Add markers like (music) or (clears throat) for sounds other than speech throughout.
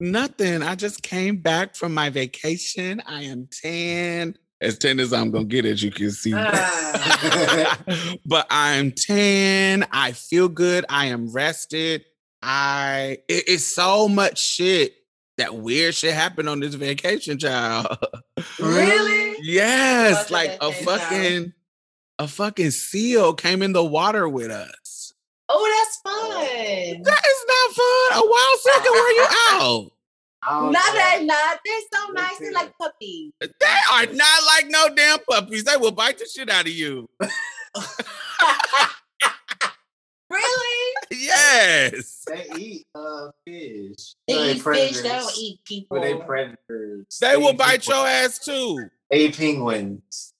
Nothing. I just came back from my vacation. I am tan. As tan as I'm gonna get, as you can see. Ah. (laughs) but I'm tan. I feel good. I am rested. I it- it's so much shit. That weird shit happened on this vacation, child. really? yes, like a vacation, child? fucking a fucking seal came in the water with us. Oh, that's fun. That is not fun. A wild seal can wear you (laughs) out. Oh, Not yeah. that not. They're so nice. They're like puppies. They are not like no damn puppies. They will bite the shit out of you. (laughs) really? Yes. They eat uh fish. They Well, eat fish. They don't eat people. But they predators. They will bite people. your ass too. They eat penguins.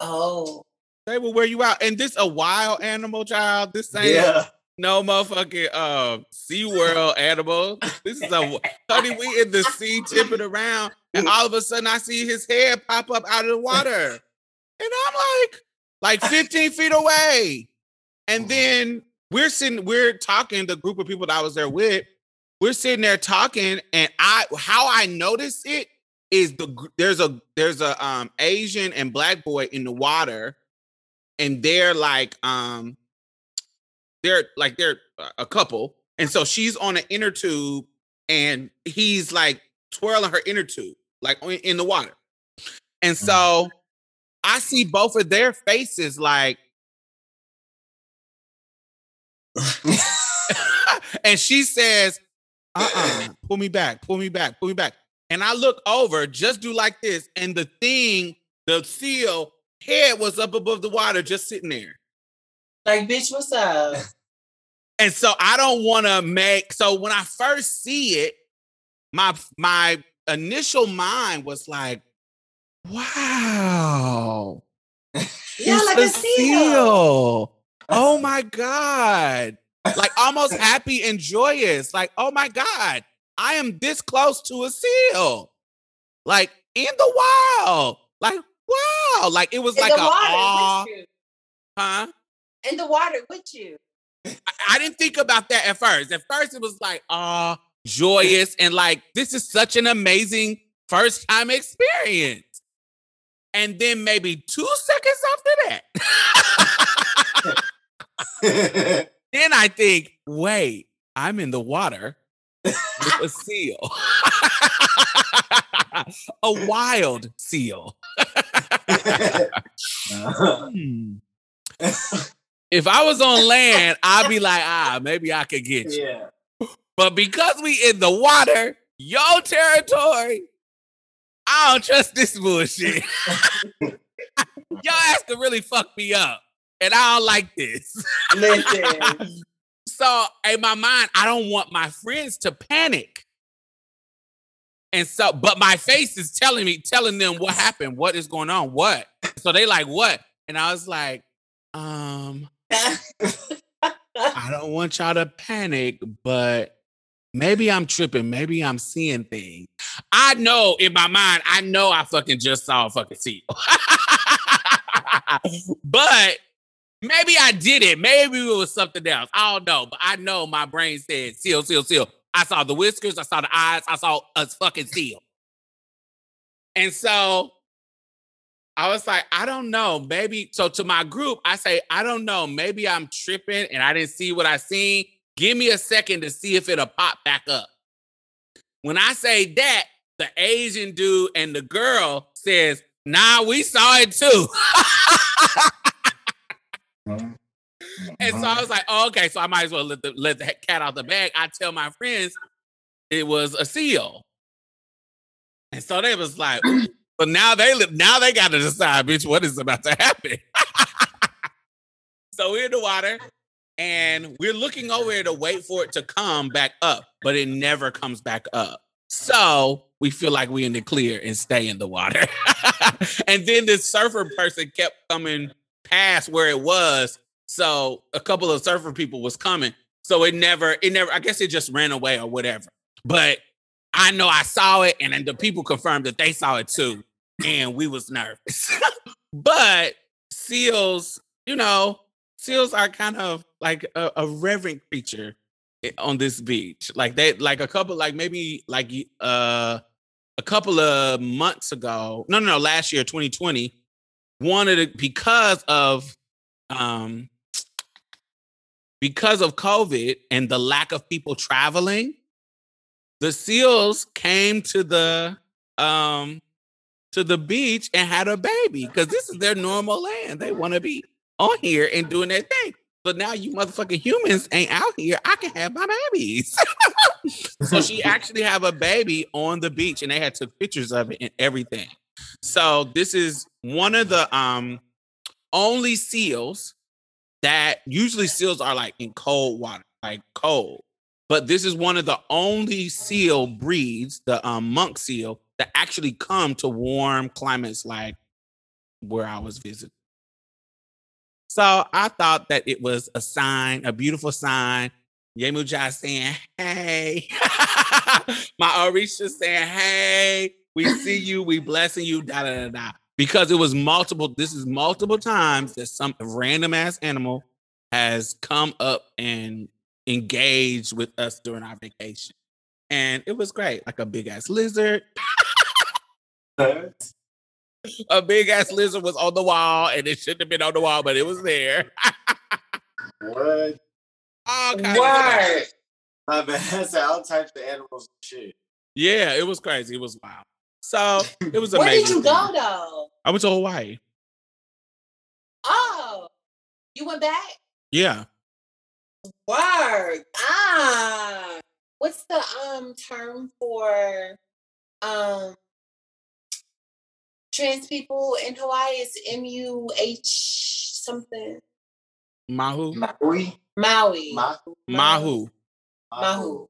oh, They will wear you out. And this a wild animal, child. This ain't Yeah. no motherfucking uh SeaWorld animal. This is a honey, we in the sea tipping around, and all of a sudden I see his head pop up out of the water. And I'm like, like 15 feet away. And then we're sitting, we're talking, the group of people that I was there with, we're sitting there talking, and I how I notice it is the there's a there's a um Asian and black boy in the water, and they're like um they're like they're a- a couple, and so she's on an inner tube, and he's like twirling her inner tube like in the water, and so I see both of their faces like. (laughs) and she says, uh-uh, (laughs) pull me back, pull me back, pull me back. And I look over, just do like this, and the thing, the seal head was up above the water, just sitting there. like bitch, what's up? (laughs) And so I don't want to make so when I first see it, my my initial mind was like, wow. (laughs) Yeah, like a seal. seal. Oh (laughs) my God. Like almost happy and joyous. Like, oh my God, I am this close to a seal. Like in the wild. Like, wow. Like it was like a water awe. with you. Huh? In the water with you. I, I didn't think about that at first. At first, it was like, ah, (laughs) joyous, and like, this is such an amazing first time experience. And then maybe two seconds after that, (laughs) (laughs) then I think, wait, I'm in the water with a seal, a wild seal. Hmm. (laughs) If I was on land, I'd be like, ah, maybe I could get you. yeah. But because we in the water, your territory, I don't trust this bullshit. (laughs) Y'all ass to really fuck me up. And I don't like this. Listen. (laughs) So in my mind, I don't want my friends to panic. And so, but my face is telling me, telling them what happened, what is going on, what. So they like, what? And I was like, um, I don't want y'all to panic, but maybe I'm tripping. Maybe I'm seeing things. I know in my mind, I know I fucking just saw a fucking seal. (laughs) but maybe I did it. Maybe it was something else. I don't know. But I know my brain said seal, seal, seal. I saw the whiskers, I saw the eyes, I saw a fucking seal. And so I was like, I don't know. Maybe so to my group, I say, I don't know. Maybe I'm tripping and I didn't see what I seen. Give me a second to see if it'll pop back up. When I say that, the Asian dude and the girl says, nah, we saw it too. (laughs) And so I was like, oh, okay, so I might as well let the let the cat out the bag. I tell my friends it was a seal. And so they was like, (clears throat) but now they now they got to decide, bitch, what is about to happen. (laughs) so we're in the water and we're looking over to wait for it to come back up, but it never comes back up. So we feel like we in the clear and stay in the water. (laughs) and then this surfer person kept coming past where it was. So a couple of surfer people was coming. So it never, it never, I guess it just ran away or whatever. But I know I saw it and then the people confirmed that they saw it too. And we was nervous. (laughs) but seals, you know, seals are kind of like a, a reverent creature on this beach. Like they like a couple, like maybe like uh a couple of months ago. No, no, no, last year, 2020, wanted to because of um because of COVID and the lack of people traveling, the seals came to the um to the beach and had a baby because this is their normal land. They want to be on here and doing their thing. But now you motherfucking humans ain't out here. I can have my babies. (laughs) so she (laughs) actually have a baby on the beach and they had took pictures of it and everything. So this is one of the um only seals that usually seals are like in cold water, like cold. But this is one of the only seal breeds, the um, monk seal, that actually come to warm climates like where I was visiting. So I thought that it was a sign, a beautiful sign. Yemoja saying, hey. (laughs) My Orisha saying, hey, we see you, we blessing you, da da da da. Because it was multiple, this is multiple times that some random ass animal has come up and engaged with us during our vacation. And it was great. Like a big ass lizard. A big ass lizard was on the wall and it shouldn't have been on the wall, but it was there. what? (laughs) All kinds of. Word. My bad. All types of animals and shit. Yeah, it was crazy. It was wild. So it was amazing. Where did you go though? I went to Hawaii. Oh, you went back? Yeah. Word. Ah. What's the um term for um trans people in Hawaii? It's M U H something. Mahu. Maui? Maui. Mahu? Mahu. Mahu.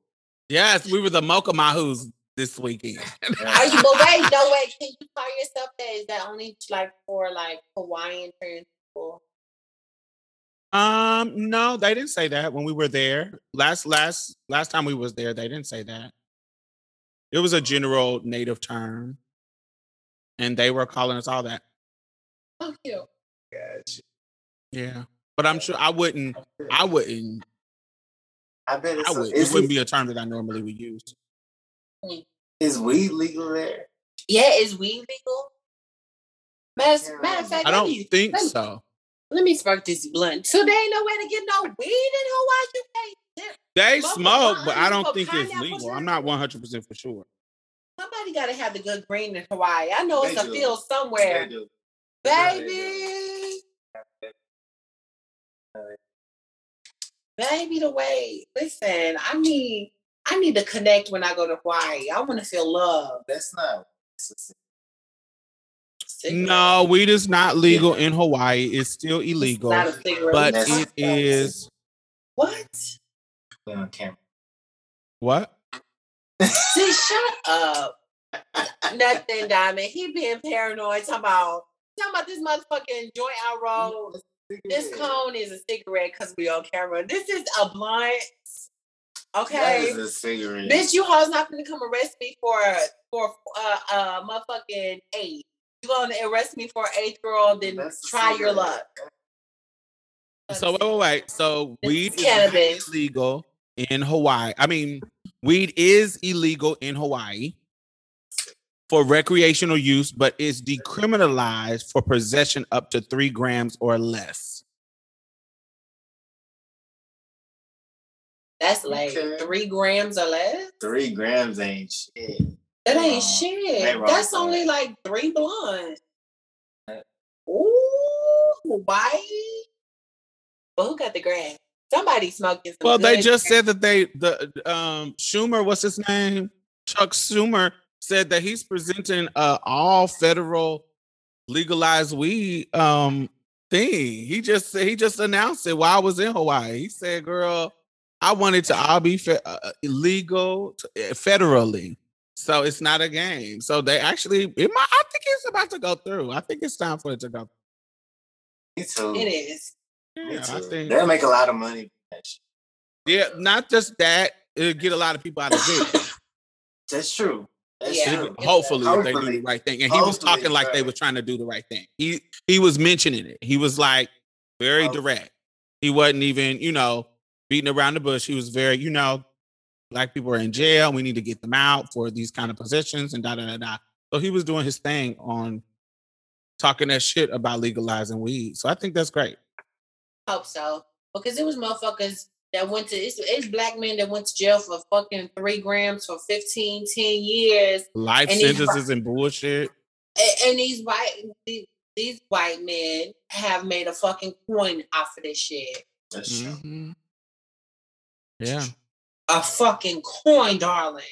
Yes, we were the Mocha Mahus this weekend. Are you but wait, no (laughs) wait, can you call yourself that? Is that only like for like Hawaiian trans people? Um, no, they didn't say that when we were there. Last last last time we was there, they didn't say that. It was a general native term. And they were calling us all that. Oh cute. Gotcha. Yeah. But I'm sure I wouldn't I wouldn't I bet it's I a- would is, it wouldn't be a term that I normally would use. Mm. is weed legal there? Yeah, is weed legal? Matter, Yeah, matter of fact, I don't me, think let me- so. Let me spark this blunt. So there ain't no way to get no weed in Hawaii. You can't. They Smoke smoke, but I don't think it's legal. I'm not 100 percent for sure. Somebody got to have the good green in Hawaii. I know it's They a do. field They somewhere, do. baby. (laughs) Baby, the way. Listen, I need. I need to connect when I go to Hawaii. I want to feel love. That's not. it's a- Cigarette. No, weed is not legal in Hawaii. It's still It's illegal, not a cigarette. but That's- it is What? put on camera. what? See, shut up. Nothing, Diamond. He being paranoid. Talking about talking about this motherfucking joint I rolled. This cone is a cigarette because we on camera. This is a blunt. That Okay. is a cigarette. Bitch, you hoes not gonna come arrest me for for uh uh motherfucking eight. You gonna arrest me for eighth girl, then That's try your luck. So wait, wait, wait. So This weed is is cannabis. illegal in Hawaii. I mean, weed is illegal in Hawaii for recreational use, but is decriminalized for possession up to three grams or less. That's like Okay. three grams or less. Three grams ain't shit. That ain't Wrong. shit. They wrong That's for only like three blunts. Ooh, Hawaii. But who got the grass? Somebody smoking some. Well, they just grass. said that they the um Schumer, what's his name? Chuck Schumer said that he's presenting uh all federal legalized weed um thing. He just he just announced it while I was in Hawaii. He said, "Girl, I want it to all be fe- uh, illegal to, uh, federally." So it's not a game. So they actually, it might, I think it's about to go through. I think it's time for it to go. Me too. It is. Me Yeah, I too. think. They'll make a lot of money. from that shit. Yeah, not just that. It'll get a lot of people out of jail. That's true. That's Yeah. true. Hopefully, if they do the right thing. And he was talking like they were trying to do the right thing. He he was mentioning it. He was like very Hopefully. direct. He wasn't even, you know, beating around the bush. He was very, you know, black people are in jail. We need to get them out for these kind of positions and da da da da. So he was doing his thing on talking that shit about legalizing weed. So I think that's great. Hope so. Because it was motherfuckers that went to it's, it's black men that went to jail for fucking three grams for 15, 10 years. Life And he's sentences and bullshit. And, and these white these, these white men have made a fucking coin off of this shit. That's true. Mm-hmm. Yeah. A fucking coin, darling.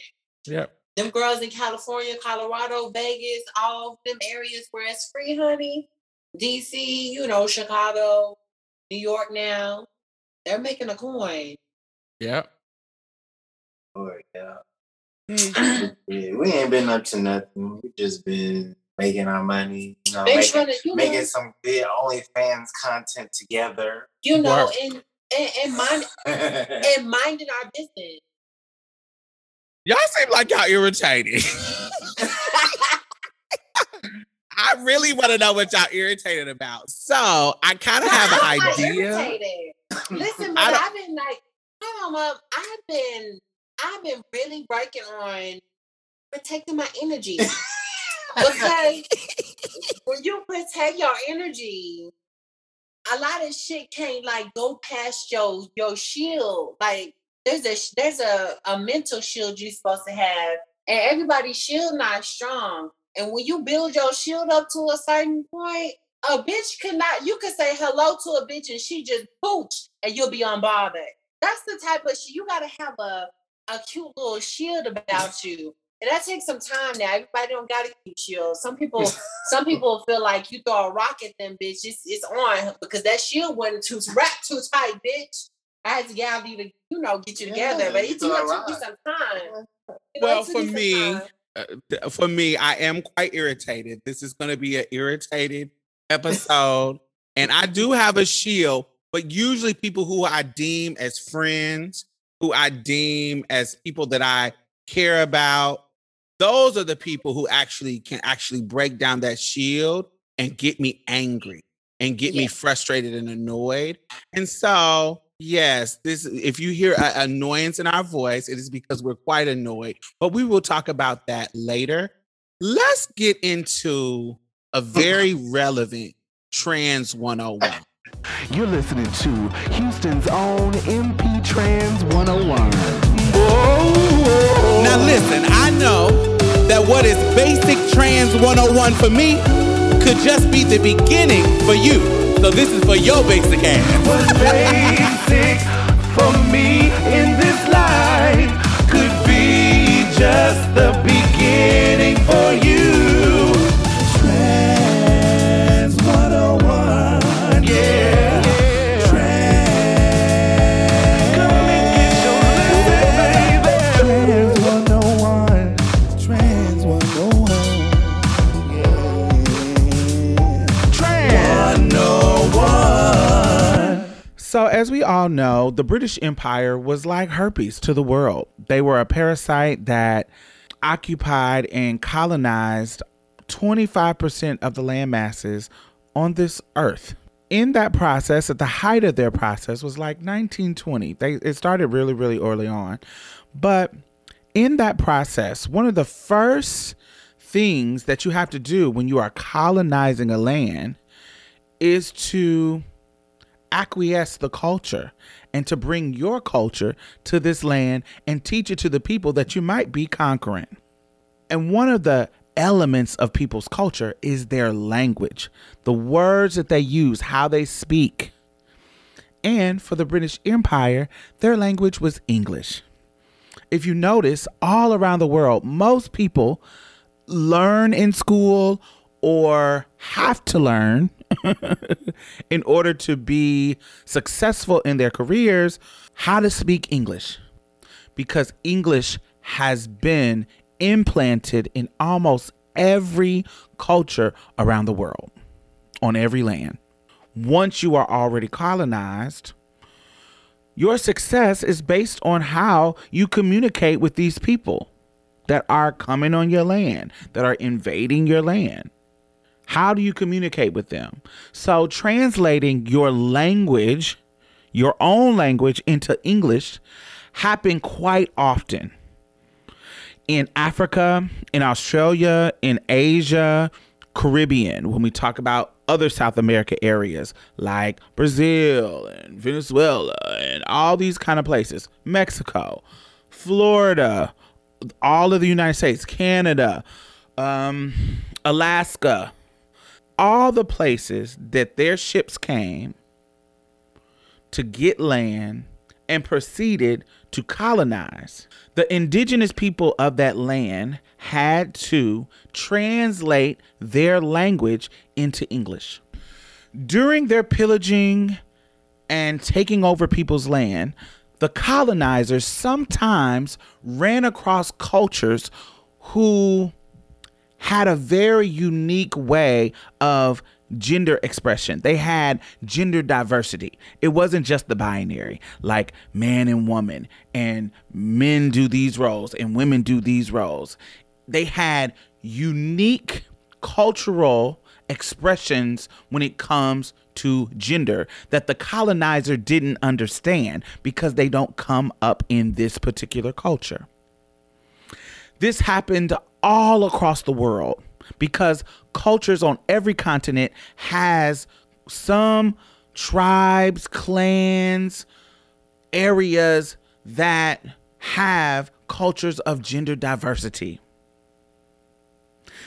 Yep. Them girls in California, Colorado, Vegas, all of them areas where it's free, honey. DC, you know, Chicago, New York now. They're making a coin. Yep. Oh, yeah. Mm. (clears throat) yeah. We ain't been up to nothing. We just been making our money. You know, making, to, you know, some good OnlyFans content together. you know, Work. and and, and mind and (laughs) minding our business. Y'all seem like y'all irritated. I really want to know what y'all irritated about. So I kind of have I'm an idea. Listen, I but don't- I've been like, hold on up. I've been, I've been really working on protecting my energy (laughs) because when you protect your energy, a lot of shit can't like go past your your shield. Like there's a there's a a mental shield you're supposed to have, and everybody's shield not strong. And when you build your shield up to a certain point, a bitch cannot. You can say hello to a bitch and she just pooch, and you'll be unbothered. That's the type of shit you gotta have a a cute little shield about you. And that takes some time now. Everybody don't got a cute shield. Some people, some people feel like you throw a rock at them, bitch. It's, it's on because that shield wasn't too (laughs) wrapped too tight, bitch. I had to get you to, you know, get you together. Yeah, but it, throw you a know, took rock. you some time. You Well, it for some me. Uh, for me, I am quite irritated. This is going to be an irritated episode, and I do have a shield. But usually, people who I deem as friends, who I deem as people that I care about, those are the people who actually can actually break down that shield and get me angry and get me frustrated and annoyed. And so, yes, this if you hear an annoyance in our voice, it is because we're quite annoyed. But we will talk about that later. Let's get into a very (laughs) relevant trans 101. You're listening to Houston's own MP Trans 101. Now listen, I know that what is basic trans 101 for me could just be the beginning for you. So this is for your basic ass. What's basic for me in this life could be just the beginning as we all know, the British Empire was like herpes to the world. They were a parasite that occupied and colonized 25% of the land masses on this earth. In that process, at the height of their process was like 1920. They it started really really early on. But in that process, one of the first things that you have to do when you are colonizing a land is to acquiesce the culture and to bring your culture to this land and teach it to the people that you might be conquering. And one of the elements of people's culture is their language, the words that they use, how they speak. And for the British Empire, their language was English. If you notice, all around the world, most people learn in school or have to learn (laughs) in order to be successful in their careers how to speak English because English has been implanted in almost every culture around the world, on every land. Once you are already colonized, your success is based on how you communicate with these people that are coming on your land, that are invading your land. How do you communicate with them? So, translating your language, your own language, into English happen quite often in Africa, in Australia, in Asia, Caribbean, when we talk about other South America areas like Brazil and Venezuela and all these kind of places, Mexico, Florida, all of the United States, Canada, um, Alaska, all the places that their ships came to get land and proceeded to colonize. The indigenous people of that land had to translate their language into English. During their pillaging and taking over people's land, the colonizers sometimes ran across cultures who had a very unique way of gender expression. They had gender diversity. It wasn't just the binary, like man and woman, and men do these roles and women do these roles. They had unique cultural expressions when it comes to gender that the colonizer didn't understand because they don't come up in this particular culture. This happened all across the world because cultures on every continent has some tribes, clans, areas that have cultures of gender diversity.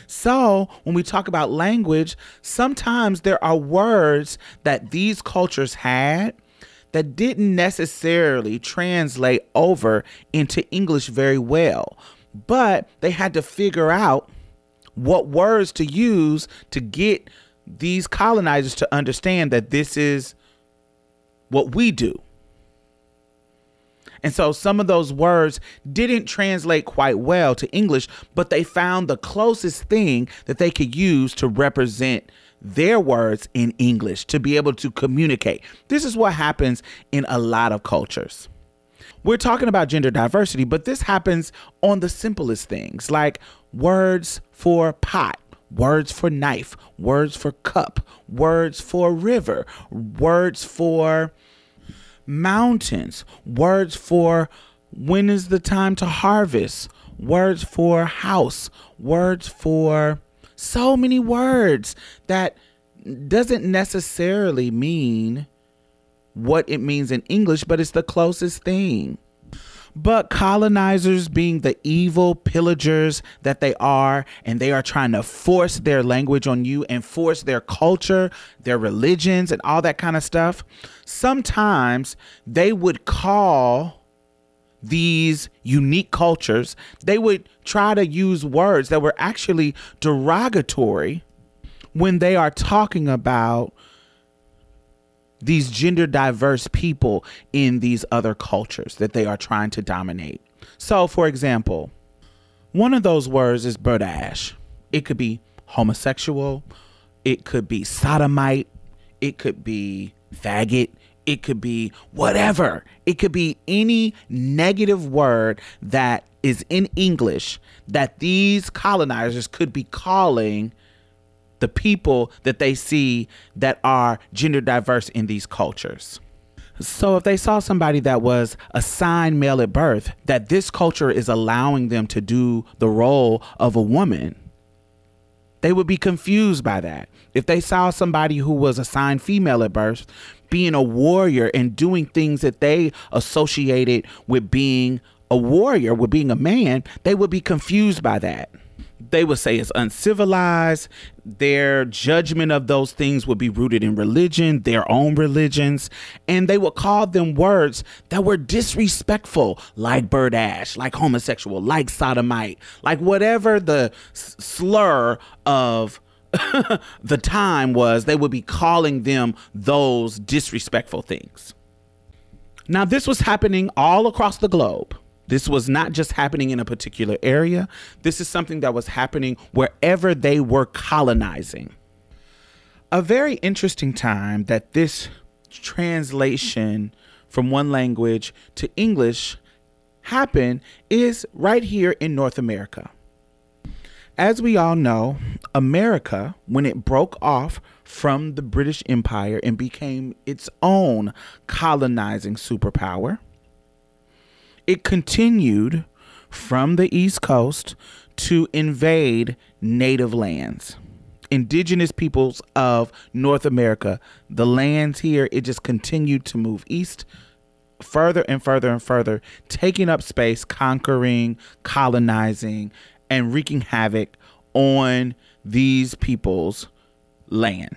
So, when we talk about language, sometimes there are words that these cultures had that didn't necessarily translate over into English very well, but they had to figure out what words to use to get these colonizers to understand that this is what we do. And so some of those words didn't translate quite well to English, but they found the closest thing that they could use to represent their words in English to be able to communicate. This is what happens in a lot of cultures. We're talking about gender diversity, but this happens on the simplest things like words for pot, words for knife, words for cup, words for river, words for mountains, words for when is the time to harvest, words for house, words for so many words that doesn't necessarily mean what it means in English, but it's the closest thing. But colonizers, being the evil pillagers that they are, and they are trying to force their language on you and force their culture, their religions, and all that kind of stuff, sometimes they would call these unique cultures, they would try to use words that were actually derogatory when they are talking about these gender diverse people in these other cultures that they are trying to dominate. So, for example, one of those words is berdache. It could be homosexual, it could be sodomite, it could be faggot, it could be whatever. It could be any negative word that is in English that these colonizers could be calling the people that they see that are gender diverse in these cultures. So if they saw somebody that was assigned male at birth, that this culture is allowing them to do the role of a woman, they would be confused by that. If they saw somebody who was assigned female at birth being a warrior and doing things that they associated with being a warrior, with being a man, they would be confused by that. They would say it's uncivilized. Their judgment of those things would be rooted in religion, their own religions, and they would call them words that were disrespectful, like berdache, like homosexual, like sodomite, like whatever the slur of (laughs) the time was, they would be calling them those disrespectful things. Now, this was happening all across the globe. This was not just happening in a particular area. This is something that was happening wherever they were colonizing. A very interesting time that this translation from one language to English happened is right here in North America. As we all know, America, when it broke off from the British Empire and became its own colonizing superpower, it continued from the East Coast to invade native lands. Indigenous peoples of North America, the lands here, it just continued to move east further and further and further, taking up space, conquering, colonizing, and wreaking havoc on these people's land.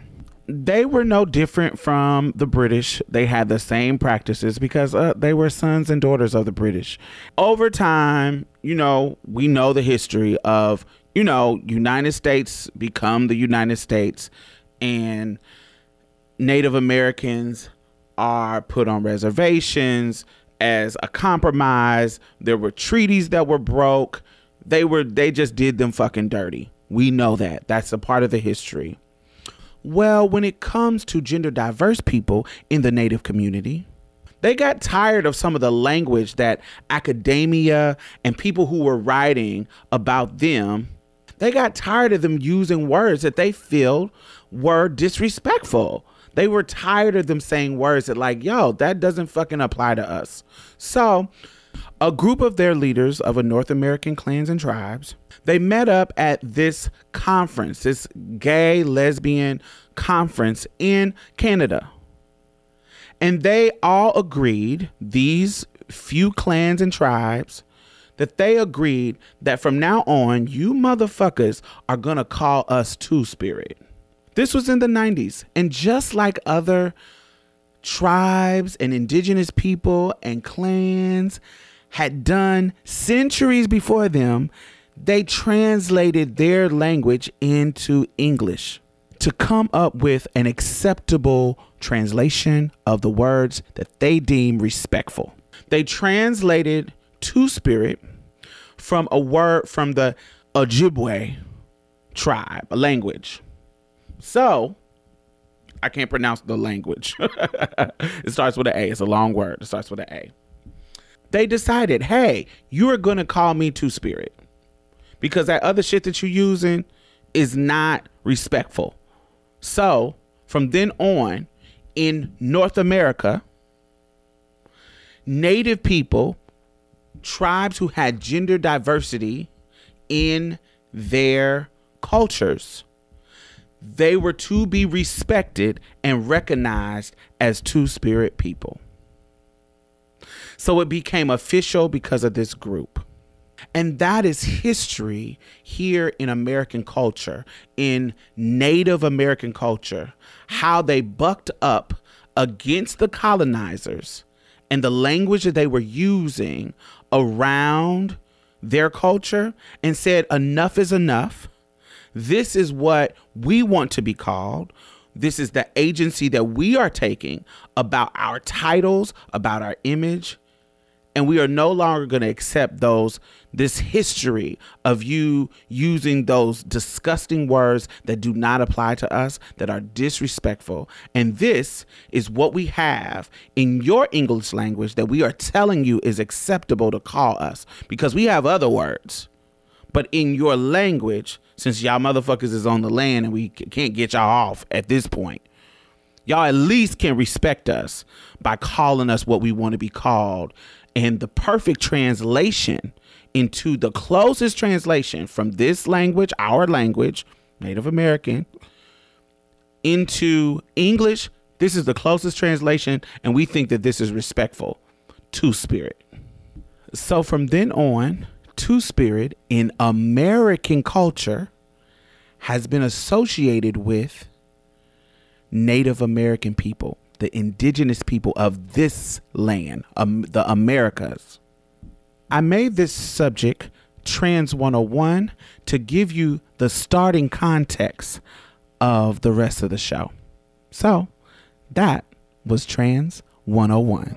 They were no different from the British. They had the same practices because uh, they were sons and daughters of the British. Over time, you know, we know the history of, you know, United States become the United States and Native Americans are put on reservations as a compromise. There were treaties that were broke. They were they just did them fucking dirty. We know that. That's a part of the history. Well, when it comes to gender diverse people in the native community, they got tired of some of the language that academia and people who were writing about them they got tired of them using words that they feel were disrespectful. They were tired of them saying words that, like, yo, that doesn't fucking apply to us. So, a group of their leaders of a North American clans and tribes, they met up at this conference, this gay lesbian conference in Canada. And they all agreed, these few clans and tribes, that they agreed that from now on, you motherfuckers are gonna call us Two Spirit. This was in the 90s. And just like other tribes and indigenous people and clans had done centuries before them, they translated their language into English to come up with an acceptable translation of the words that they deem respectful. They translated Two Spirit from a word from the Ojibwe tribe, a language. So, I can't pronounce the language. (laughs) it starts with an A. It's a long word. It starts with an A. They decided, hey, you are going to call me Two Spirit because that other shit that you're using is not respectful. So, from then on, in North America, Native people, tribes who had gender diversity in their cultures, they were to be respected and recognized as two spirit people. So it became official because of this group. And that is history here in American culture, in Native American culture, how they bucked up against the colonizers and the language that they were using around their culture and said, enough is enough. This is what we want to be called. This is the agency that we are taking about our titles, about our image. And we are no longer going to accept those this history of you using those disgusting words that do not apply to us that are disrespectful. And this is what we have in your English language that we are telling you is acceptable to call us because we have other words. But in your language, since y'all motherfuckers is on the land and we can't get y'all off at this point, y'all at least can respect us by calling us what we want to be called. And the perfect translation into the closest translation from this language, our language, Native American, into English, this is the closest translation. And we think that this is respectful to spirit. So from then on, Two Spirit in American culture has been associated with Native American people, the indigenous people of this land, um, the Americas. I made this subject Trans 101 to give you the starting context of the rest of the show. So that was Trans 101.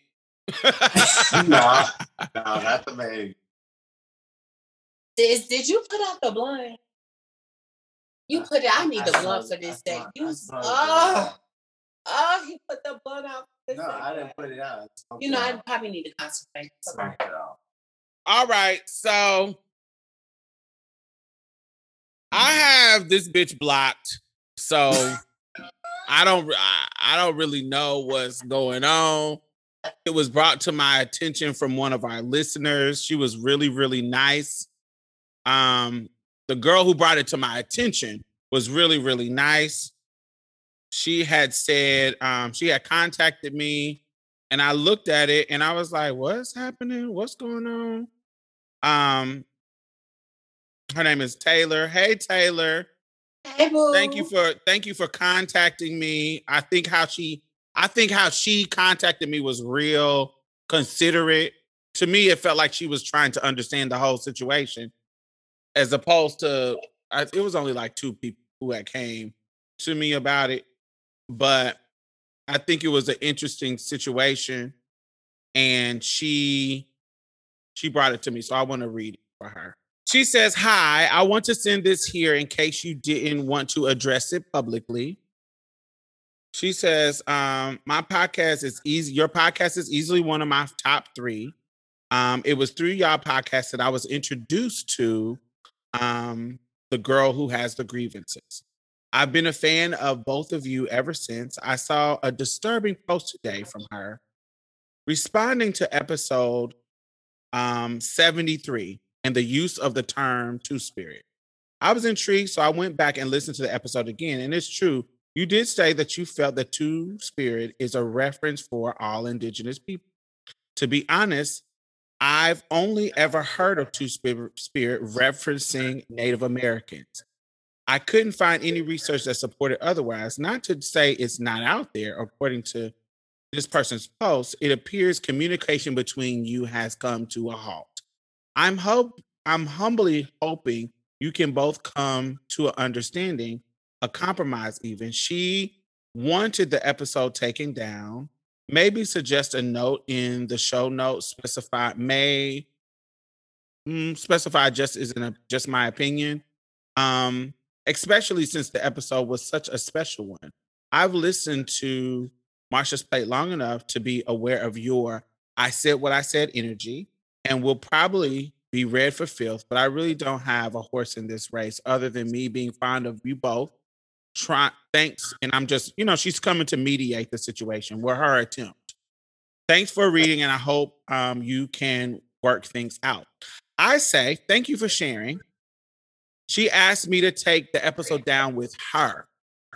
No, no, not the main. Did, did you put out the blunt? You put it. I need the I blunt smell- for this I day. You, I oh, oh, he put the blood out. for this No, I didn't put it out. You know, I probably need to concentrate. Smack. All right, so I have this bitch blocked, so (laughs) I don't I, I don't really know what's going on. It was brought to my attention from one of our listeners. She was really really nice. Um the girl who brought it to my attention was really really nice. She had said um she had contacted me and I looked at it and I was like, "What's happening? What's going on?" Um, her name is Taylor. Hey, Taylor. Hey, boo. Thank you for thank you for contacting me. I think how she I think how she contacted me was real considerate. To me, it felt like she was trying to understand the whole situation, as opposed to I, it was only like two people who had came to me about it, but I think it was an interesting situation, and she she brought it to me, so I want to read it for her. She says, Hi, I want to send this here in case you didn't want to address it publicly. She says, um, My podcast is easy. Your podcast is easily one of my top three. Um, it was through y'all podcast that I was introduced to um, the girl who has the grievances. I've been a fan of both of you ever since. I saw a disturbing post today from her responding to episode um, 73 and the use of the term two spirit. I was intrigued, so I went back and listened to the episode again. And it's true, you did say that you felt that two spirit is a reference for all indigenous people. To be honest, I've only ever heard of two spirit, referencing Native Americans. I couldn't find any research that supported otherwise. Not to say it's not out there, according to this person's post, it appears communication between you has come to a halt. I'm hope I'm humbly hoping you can both come to an understanding, a compromise even. She wanted the episode taken down, maybe suggest a note in the show notes specify may mm, specify just isn't a, just my opinion. Um, especially since the episode was such a special one. I've listened to Marsha's Plate long enough to be aware of your I said what I said energy and will probably be read for filth, but I really don't have a horse in this race other than me being fond of you both. Try thanks, and I'm just, you know, she's coming to mediate the situation. We're her attempt. Thanks for reading, and I hope um, you can work things out. I say thank you for sharing. She asked me to take the episode down with her,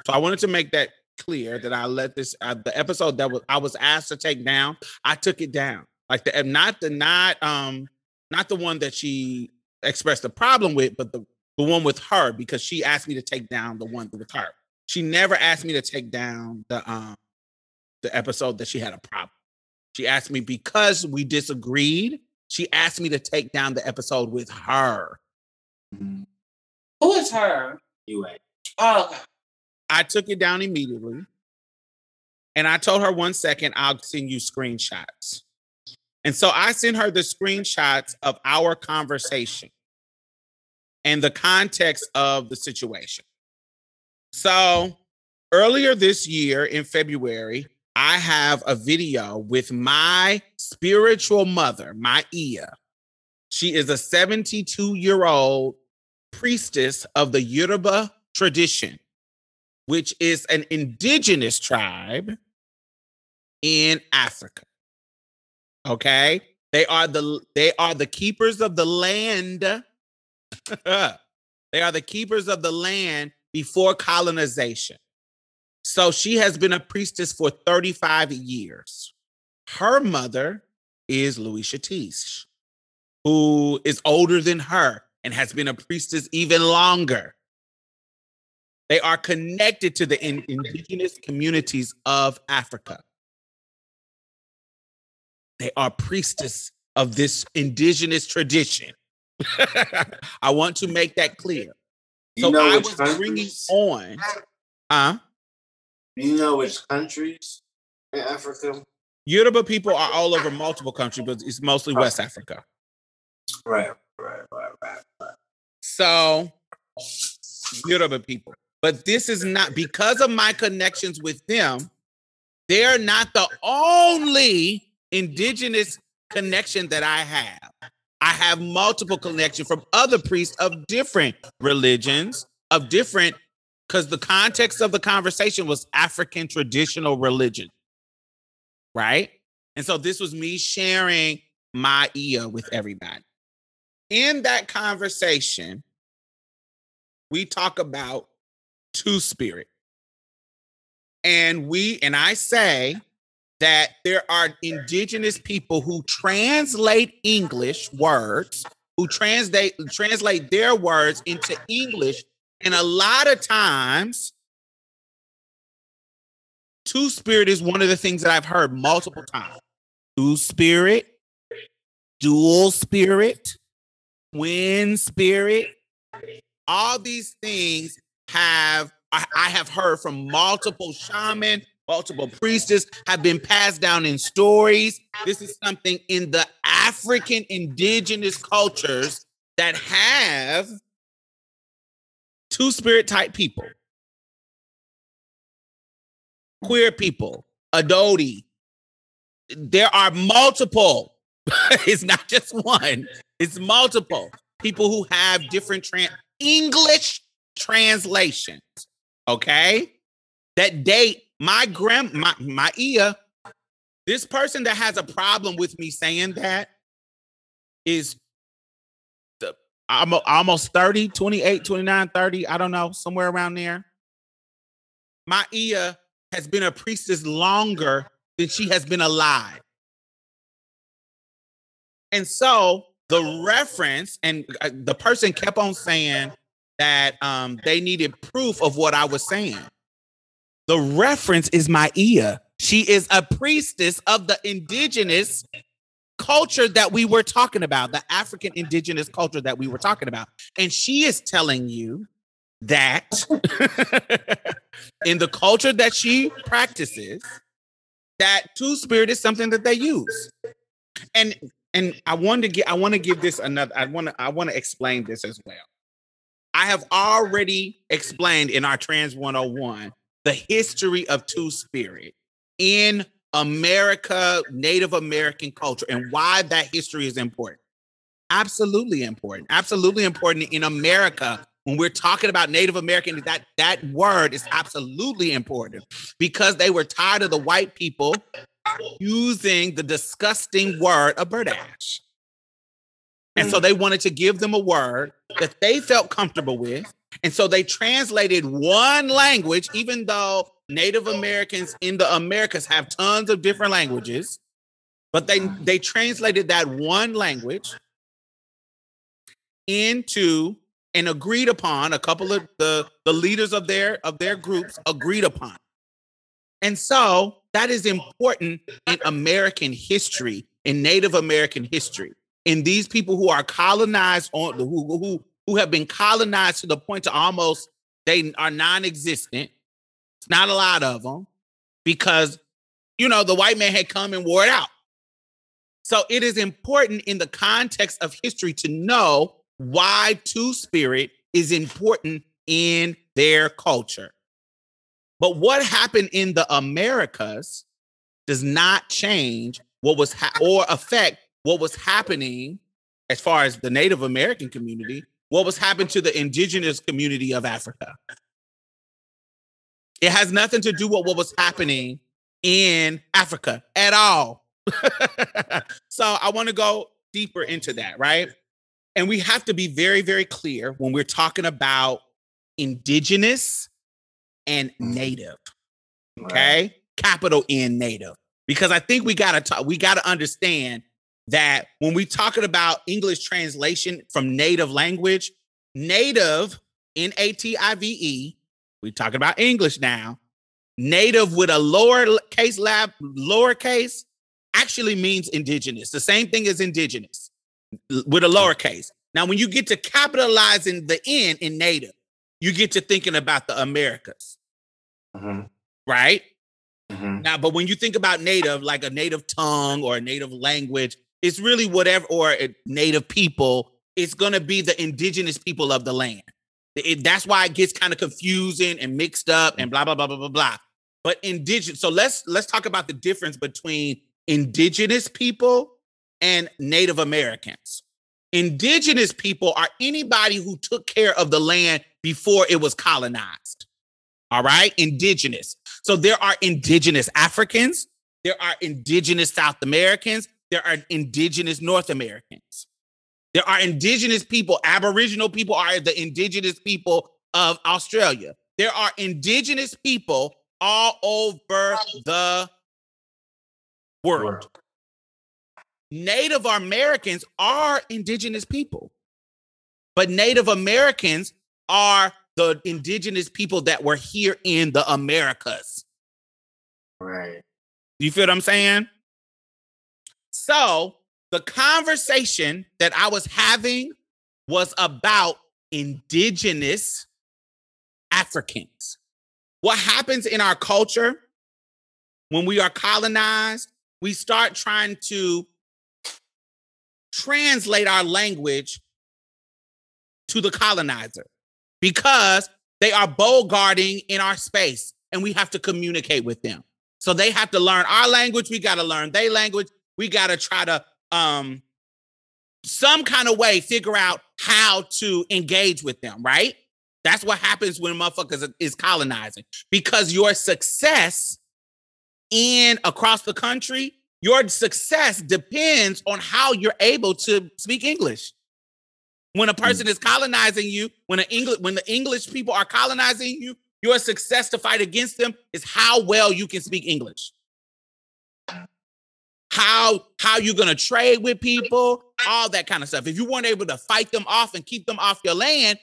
so I wanted to make that clear that I let this uh, the episode that was I was asked to take down. I took it down, like the not the not um not the one that she expressed a problem with, but the, the one with her because she asked me to take down the one with her. She never asked me to take down the um the episode that she had a problem. She asked me because we disagreed. She asked me to take down the episode with her. Who is her? You ain't. Oh, okay. I took it down immediately. And I told her one second, I'll send you screenshots. And so I sent her the screenshots of our conversation and the context of the situation. So earlier this year in February, I have a video with my spiritual mother, my Iya. She is a 72 year old priestess of the Yoruba tradition, which is an indigenous tribe in Africa. Okay? They are the they are the keepers of the land. (laughs) they are the keepers of the land before colonization. So she has been a priestess for 35 years. Her mother is Louisha Tish, who is older than her and has been a priestess even longer. They are connected to the in- indigenous communities of Africa. They are priestess of this indigenous tradition. (laughs) I want to make that clear. You So know I was bringing countries? on, uh, You know which countries in Africa? Yoruba people are all over multiple countries, but it's mostly West Africa. Right, right, right, right, right. So, Yoruba people. But this is not because of my connections with them, they're not the only indigenous connection that I have. I have multiple connections from other priests of different religions, of different, because the context of the conversation was African traditional religion. Right? And so this was me sharing my ear with everybody. In that conversation, we talk about two spirit. And we, and I say that there are indigenous people who translate English words, who translate translate their words into English, and a lot of times, two spirit is one of the things that I've heard multiple times. Two spirit, dual spirit, twin spirit, all these things have I, I have heard from multiple shaman, multiple priestess have been passed down in stories. This is something in the African indigenous cultures that have two spirit type people, queer people, adodi. There are multiple. (laughs) it's not just one. It's multiple people who have different tran English translations. Okay, that date my grand my my Iya. This person that has a problem with me saying that is the I'm almost 30, 28, 29, 30. I don't know, somewhere around there. My Iya has been a priestess longer than she has been alive. And so the reference and uh, the person kept on saying that um, they needed proof of what I was saying. The reference is my Iya. She is a priestess of the indigenous culture that we were talking about, the African indigenous culture that we were talking about. And she is telling you that (laughs) in the culture that she practices, that two spirit is something that they use. And and I want to get I want to give this another I want to I want to explain this as well. I have already explained in our Trans 101 the history of two spirit in America, Native American culture, and why that history is important. Absolutely important. Absolutely important in America when we're talking about Native American, that that word is absolutely important because they were tired of the white people using the disgusting word of berdache. And so mm. they wanted to give them a word that they felt comfortable with. And so they translated one language, even though Native Americans in the Americas have tons of different languages, but they they translated that one language into and agreed upon a couple of the the leaders of their of their groups agreed upon. And so that is important in american history in native american history in these people who are colonized on who who who have been colonized to the point to almost they are non-existent it's not a lot of them because you know the white man had come and wore it out so it is important in the context of history to know why two spirit is important in their culture. But what happened in the Americas does not change what was ha- or affect what was happening as far as the Native American community, what was happening to the indigenous community of Africa. It has nothing to do with what was happening in Africa at all. (laughs) so I want to go deeper into that, right? And we have to be very, very clear when we're talking about indigenous and mm-hmm. native. Okay. Right. Capital N native. Because I think we gotta talk, we gotta understand that when we're talking about English translation from native language, native, N A T I V E, we're talking about English now. Native with a lower case lab, lowercase, actually means indigenous. The same thing as indigenous with a lowercase. Now, when you get to capitalizing the N in native, you get to thinking about the Americas, mm-hmm. right? Mm-hmm. Now, but when you think about native, like a native tongue or a native language, it's really whatever, or eh, native people, it's going to be the indigenous people of the land. It, that's why it gets kind of confusing and mixed up and blah blah blah blah blah blah. But indigenous. So let's let's talk about the difference between indigenous people and Native Americans. Indigenous people are anybody who took care of the land before it was colonized. All right, indigenous. So there are indigenous Africans, there are indigenous South Americans, there are indigenous North Americans. There are indigenous people, Aboriginal people are the indigenous people of Australia. There are indigenous people all over the world. Native Americans are indigenous people, but Native Americans are the indigenous people that were here in the Americas. Right. You feel what I'm saying? So the conversation that I was having was about indigenous Africans. What happens in our culture when we are colonized, we start trying to translate our language to the colonizer because they are bow guarding in our space and we have to communicate with them. So they have to learn our language, we got to learn their language. We got to try to um some kind of way figure out how to engage with them, right? That's what happens when motherfuckers is colonizing because your success in across the country your success depends on how you're able to speak English. When a hmm. person is colonizing you, when an English when the English people are colonizing you, your success to fight against them is how well you can speak English. How how you're gonna trade with people, all that kind of stuff. If you weren't able to fight them off and keep them off your land,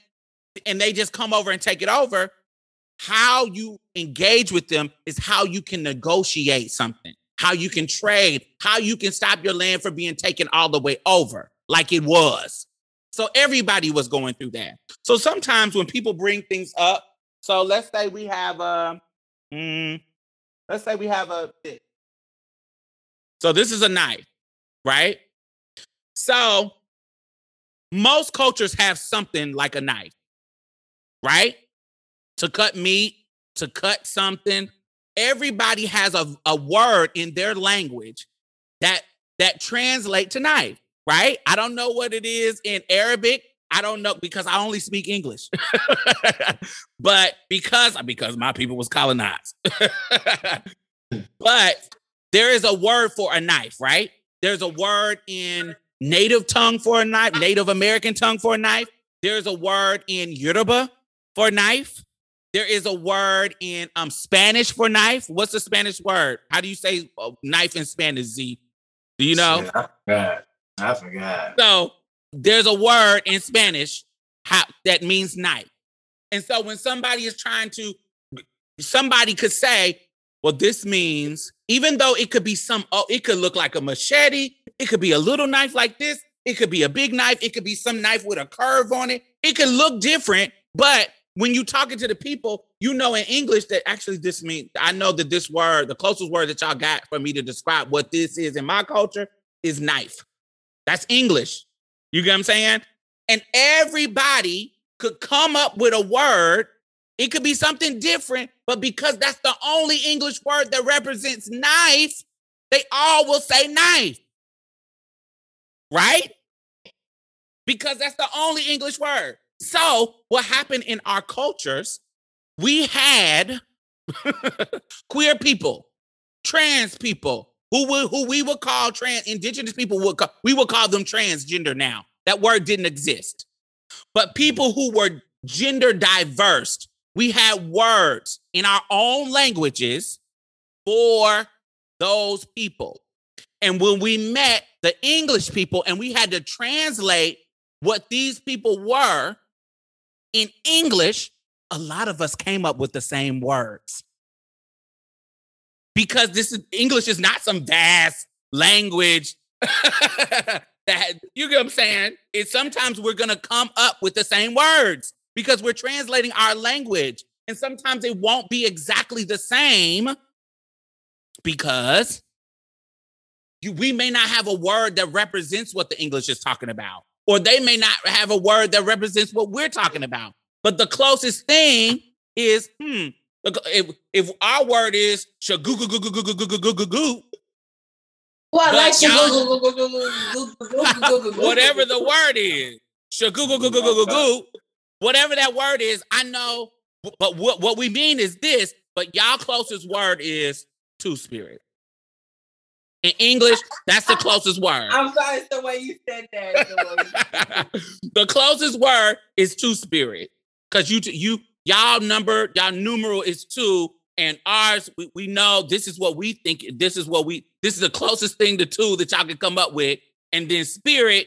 and they just come over and take it over, how you engage with them is how you can negotiate something how you can trade, how you can stop your land from being taken all the way over like it was. So everybody was going through that. So sometimes when people bring things up, so let's say we have a, mm, let's say we have a. So this is a knife, right? So most cultures have something like a knife, right? To cut meat, to cut something. Everybody has a, a word in their language that that translate to knife, right? I don't know what it is in Arabic. I don't know because I only speak English. (laughs) but because because my people was colonized. (laughs) but there is a word for a knife, right? There's a word in native tongue for a knife, Native American tongue for a knife. There's a word in Yoruba for knife. There is a word in um Spanish for knife. What's the Spanish word? How do you say uh, knife in Spanish? Z. Do you know? Shit, I forgot. I forgot. So there's a word in Spanish how, that means knife. And so when somebody is trying to, somebody could say, well, this means, even though it could be some, oh, it could look like a machete, it could be a little knife like this, it could be a big knife, it could be some knife with a curve on it. It could look different, but when you talking to the people, you know in English that actually this means I know that this word, the closest word that y'all got for me to describe what this is in my culture is knife. That's English. You get what I'm saying? And everybody could come up with a word. It could be something different, but because that's the only English word that represents knife, they all will say knife. Right? Because that's the only English word. So, what happened in our cultures, we had (laughs) queer people, trans people, who would who we would call trans indigenous people would call, we would call them transgender now. That word didn't exist. But people who were gender diverse, we had words in our own languages for those people. And when we met the English people and we had to translate what these people were in English, a lot of us came up with the same words. Because this is English is not some vast language (laughs) that you get what I'm saying? It's sometimes we're gonna come up with the same words because we're translating our language. And sometimes it won't be exactly the same because you, we may not have a word that represents what the English is talking about, or they may not have a word that represents what we're talking about. But the closest thing is, hmm, if, if our word is shagoo goo goo goo goo goo goo goo goo Well, like whatever the word is, shagoo goo goo goo goo goo goo, whatever that word is, I know. But what, what we mean is this, but y'all closest word is two spirit. In English, that's the closest word. I'm sorry, it's the way you said that. the (laughs) the closest word is two spirit. Cause you you y'all number, y'all numeral is two, and ours, we, we know this is what we think. This is what we this is the closest thing to two that y'all can come up with. And then spirit,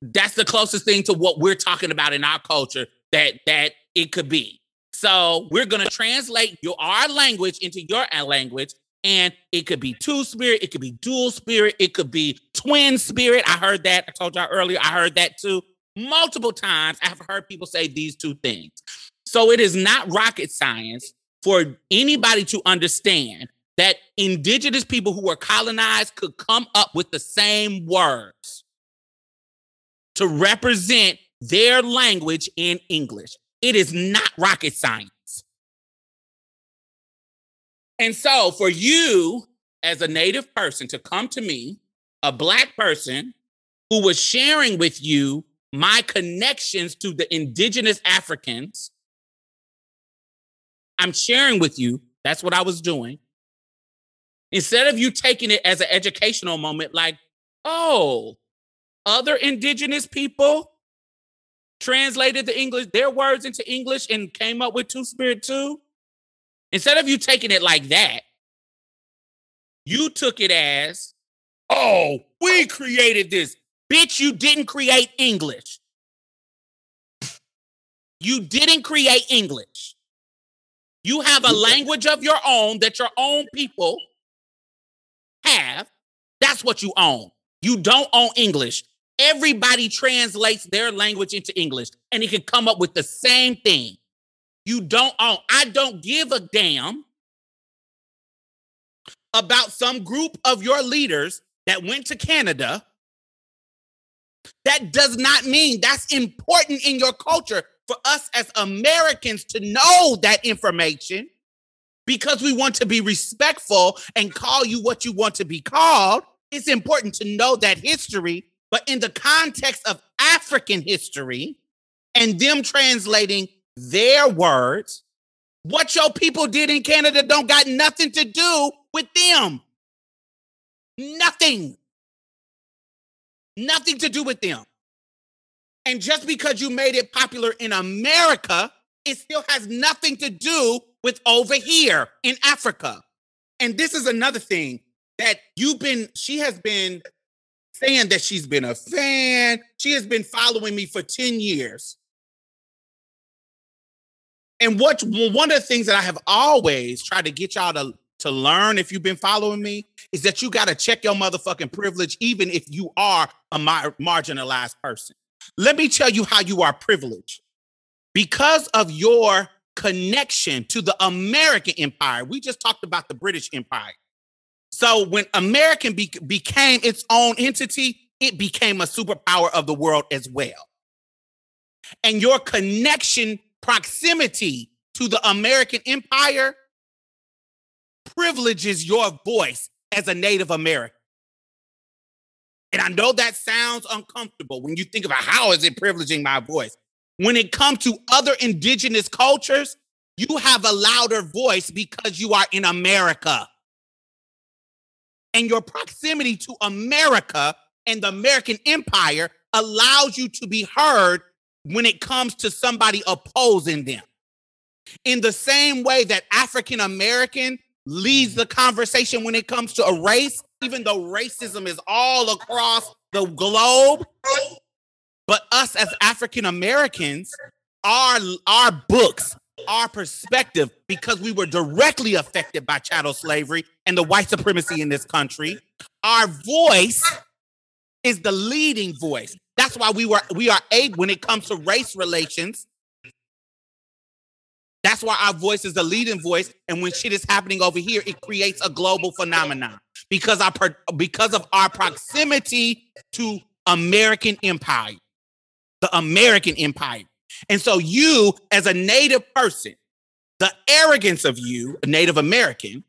that's the closest thing to what we're talking about in our culture that that it could be. So we're gonna translate your our language into your language, and it could be two spirit, it could be dual spirit, it could be twin spirit. I heard that. I told y'all earlier. I heard that too multiple times. I've heard people say these two things. So it is not rocket science for anybody to understand that indigenous people who were colonized could come up with the same words to represent their language in English. It is not rocket science. And so for you as a native person to come to me, a black person who was sharing with you my connections to the indigenous Africans, I'm sharing with you. That's what I was doing. Instead of you taking it as an educational moment, like, oh, other indigenous people translated the English, their words into English and came up with Two Spirit too. Instead of you taking it like that, you took it as, oh, we created this. Bitch, you didn't create English. You didn't create English. You have a language of your own that your own people have. That's what you own. You don't own English. Everybody translates their language into English and it can come up with the same thing. You don't own, I don't give a damn about some group of your leaders that went to Canada. That does not mean that's important in your culture for us as Americans to know that information because we want to be respectful and call you what you want to be called. It's important to know that history, but in the context of African history and them translating their words, what your people did in Canada don't got nothing to do with them. Nothing. Nothing to do with them. And just because you made it popular in America, it still has nothing to do with over here in Africa. And this is another thing that you've been, she has been saying that she's been a fan. She has been following me for 10 years. And what one of the things that I have always tried to get y'all to, to learn if you've been following me is that you got to check your motherfucking privilege, even if you are a mar- marginalized person. Let me tell you how you are privileged. Because of your connection to the American empire, we just talked about the British Empire. So when American be- became its own entity, it became a superpower of the world as well. And your connection, proximity to the American empire privileges your voice as a Native American. And I know that sounds uncomfortable when you think about how is it privileging my voice. When it comes to other indigenous cultures, you have a louder voice because you are in America. And your proximity to America and the American empire allows you to be heard when it comes to somebody opposing them. In the same way that African American leads the conversation when it comes to a race, even though racism is all across the globe. But us as African Americans, our, our books, our perspective, because we were directly affected by chattel slavery and the white supremacy in this country, our voice is the leading voice. That's why we were we are able when it comes to race relations. That's why our voice is the leading voice. And when shit is happening over here, it creates a global phenomenon because our because of our proximity to American empire, the American empire. And so you, as a native person, the arrogance of you, a Native American,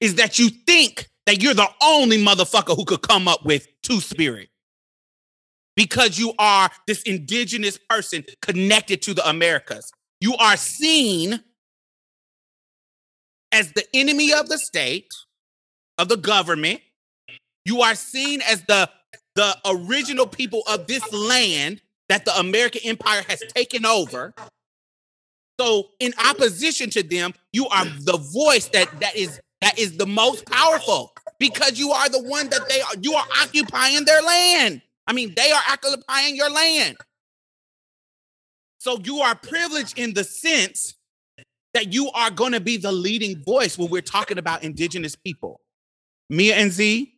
is that you think that you're the only motherfucker who could come up with two spirit because you are this indigenous person connected to the Americas. You are seen as the enemy of the state, of the government. You are seen as the, the original people of this land that the American empire has taken over. So, in opposition to them, you are the voice that that is that is the most powerful because you are the one that they are. You are occupying their land. I mean, they are occupying your land. So you are privileged in the sense that you are going to be the leading voice when we're talking about indigenous people. Mia and Z,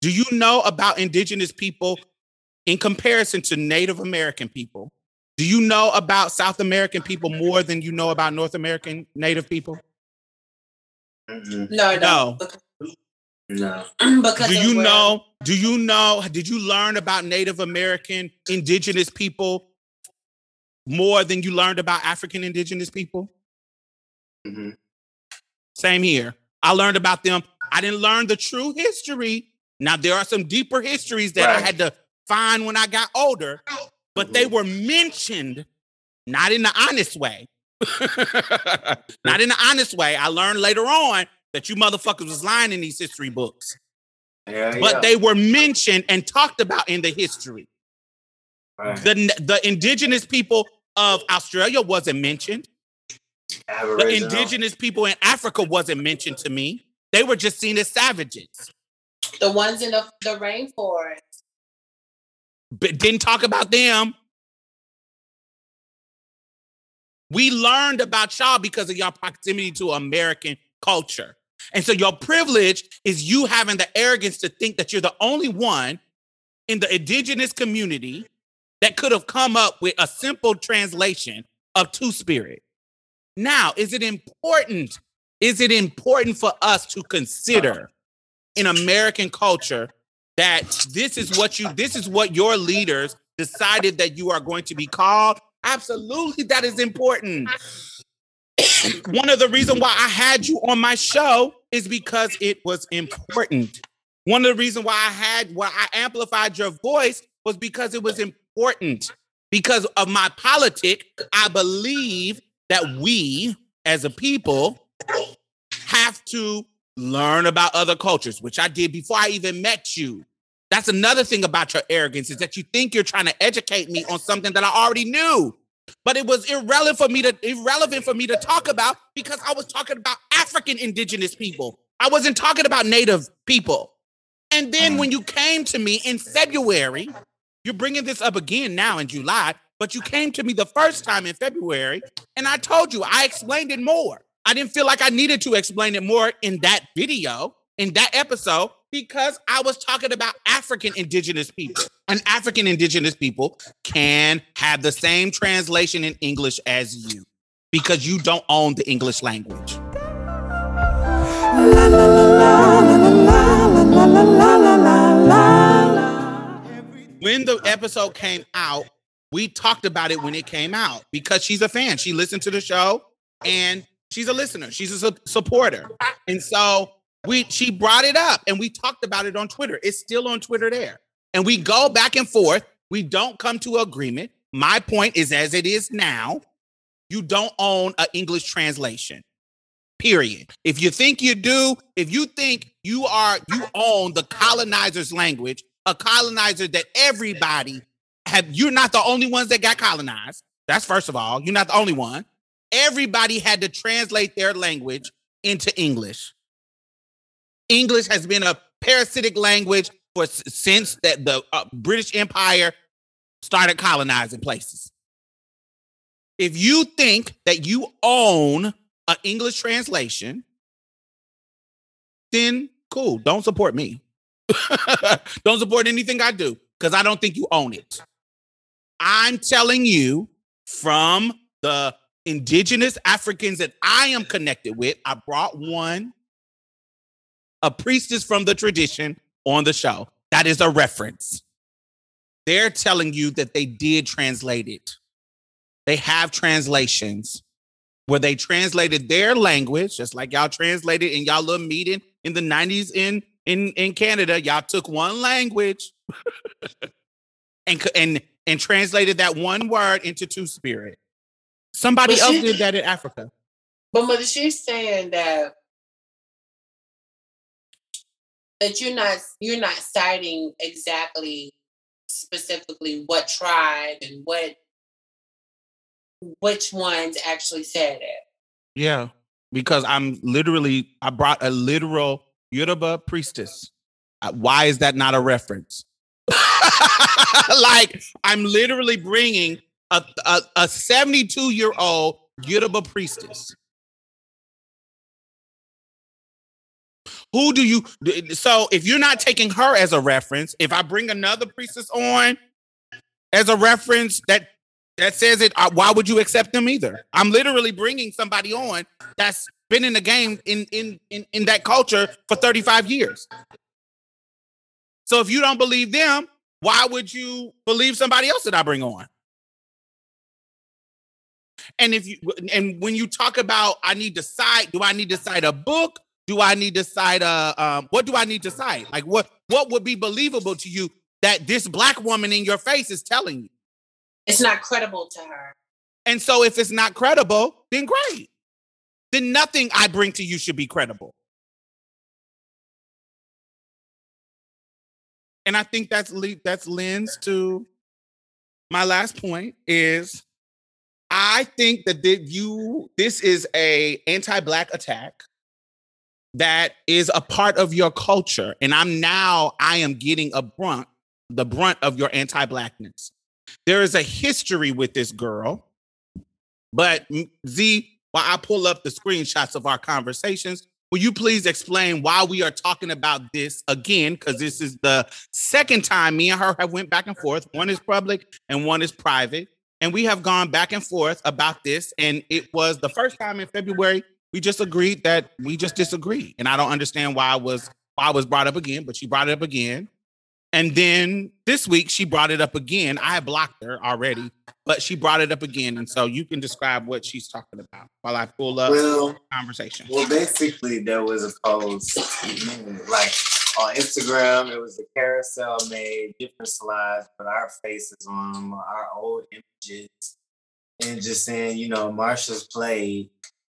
do you know about indigenous people in comparison to Native American people? Do you know about South American people more than you know about North American Native people? Mm-hmm. No, no. No. because (clears throat) do you know? Do you know? Did you learn about Native American indigenous people more than you learned about African indigenous people? hmm Same here. I learned about them. I didn't learn the true history. Now there are some deeper histories that I had to find when I got older, but they Mhm. were mentioned not in the honest way. (laughs) not in the honest way. I learned later on that you motherfuckers was lying in these history books. Yeah, but yeah. they were mentioned and talked about in the history. Right. The, the indigenous people of Australia wasn't mentioned. The indigenous people in Africa wasn't mentioned to me. They were just seen as savages. the ones in the, the rainforest. But didn't talk about them. We learned about y'all because of your proximity to American culture. And so your privilege is you having the arrogance to think that you're the only one in the indigenous community that could have come up with a simple translation of two spirit. Now, is it important? Is it important for us to consider in American culture that this is what you this is what your leaders decided that you are going to be called? Absolutely, that is important. (coughs) One of the reasons why I had you on my show is because it was important. One of the reasons why I had why I amplified your voice was because it was important. Because of my politic, I believe that we as a people have to learn about other cultures, which I did before I even met you. That's another thing about your arrogance is that you think you're trying to educate me on something that I already knew. But it was irrelevant for me to irrelevant for me to talk about because I was talking about African indigenous people. I wasn't talking about native people. And then mm-hmm. when you came to me in February, you're bringing this up again now in July, but you came to me the first time in February and I told you, I explained it more. I didn't feel like I needed to explain it more in that video, in that episode, because I was talking about African indigenous people. And African indigenous people can have the same translation in English as you because you don't own the English language. When the episode came out, we talked about it when it came out because she's a fan. She listened to the show and she's a listener. She's a su- supporter. And so we she brought it up and we talked about it on Twitter. It's still on Twitter there. And we go back and forth. We don't come to agreement. My point is as it is now, you don't own an English translation. Period. If you think you do, if you think you are you own the colonizer's language, a colonizer that everybody have you're not the only ones that got colonized. That's first of all, you're not the only one. Everybody had to translate their language into English. English has been a parasitic language for since that the uh, British Empire started colonizing places. If you think that you own an English translation, then cool. Don't support me. (laughs) don't support anything I do because I don't think you own it. I'm telling you from the indigenous Africans that I am connected with, I brought one, a priestess from the tradition on the show. That is a reference. They're telling you that they did translate it. They have translations where they translated their language, just like y'all translated in y'all little meeting in the 90s in in, in Canada. Y'all took one language (laughs) and and and translated that one word into two spirit. Somebody But else she- did that in Africa. But mother, she's saying that that you're not you're not citing exactly specifically what tribe and what which ones actually said it. Yeah, because I'm literally I brought a literal Yoruba priestess. Uh, Why is that not a reference? (laughs) like I'm literally bringing a a, a 72 year old Yoruba priestess. Who do you? So if you're not taking her as a reference, if I bring another priestess on as a reference that that says it, uh, why would you accept them either? I'm literally bringing somebody on that's been in the game in in in, in that culture for 35 years. So if you don't believe them, why would you believe somebody else that I bring on? And if you and when you talk about I need to cite, do I need to cite a book? Do I need to cite a um, what do I need to cite? Like what what would be believable to you that this black woman in your face is telling you? It's not credible to her. And so if it's not credible, then great. Then nothing I bring to you should be credible. And I think that's le- that's lens to my last point is I think that thi- you this is a anti-black attack that is a part of your culture and I'm now I am getting a brunt the brunt of your anti-blackness. There is a history with this girl but Z, while I pull up the screenshots of our conversations, will you please explain why we are talking about this again? Because this is the second time me and her have went back and forth. One is public and one is private. And we have gone back and forth about this. And it was the first time in February we just agreed that we just disagree. And I don't understand why I was why I was brought up again, but she brought it up again. And then this week she brought it up again. I had blocked her already, but she brought it up again. And so you can describe what she's talking about while I pull up Well, conversation. well, basically, there was a post like on Instagram. It was a carousel made different slides, but our faces on our old images, and just saying, you know, Marsha's Plate.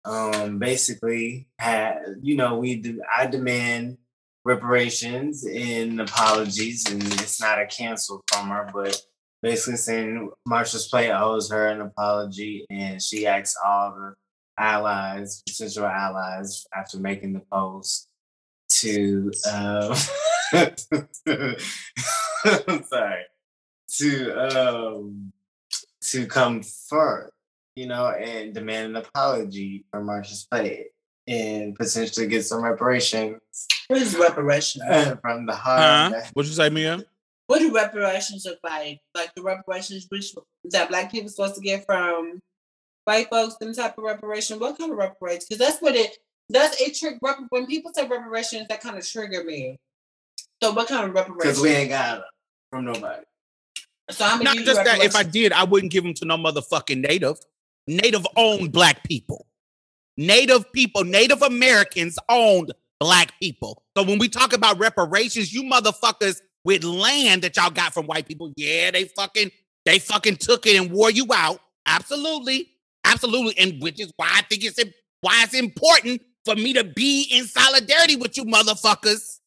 Um, basically, had you know, we do. I demand reparations and apologies, and it's not a cancel from her, but basically saying Marsha's Plate owes her an apology, and she asks all the allies, potential allies, after making the post, to um, (laughs) I'm sorry, to um, to come forth, you know, and demand an apology for Marsha's Plate and potentially get some reparations What is reparations? (laughs) from the Huh? harm. that- What'd you say, Mia? What do reparations look like? Like the reparations which that black people supposed to get from white folks, them type of reparation. What kind of reparations? Because that's what it that's it trick rep- when people say reparations, that kind of trigger me. So what kind of reparations? Because we ain't got it from nobody. so I'm Not just that. If I did, I wouldn't give them to no motherfucking native. Native owned black people. Native people, Native Americans owned black people. So when we talk about reparations, you motherfuckers with land that y'all got from white people, yeah, they fucking they fucking took it and wore you out. Absolutely, absolutely, and which is why I think it's why it's important for me to be in solidarity with you motherfuckers.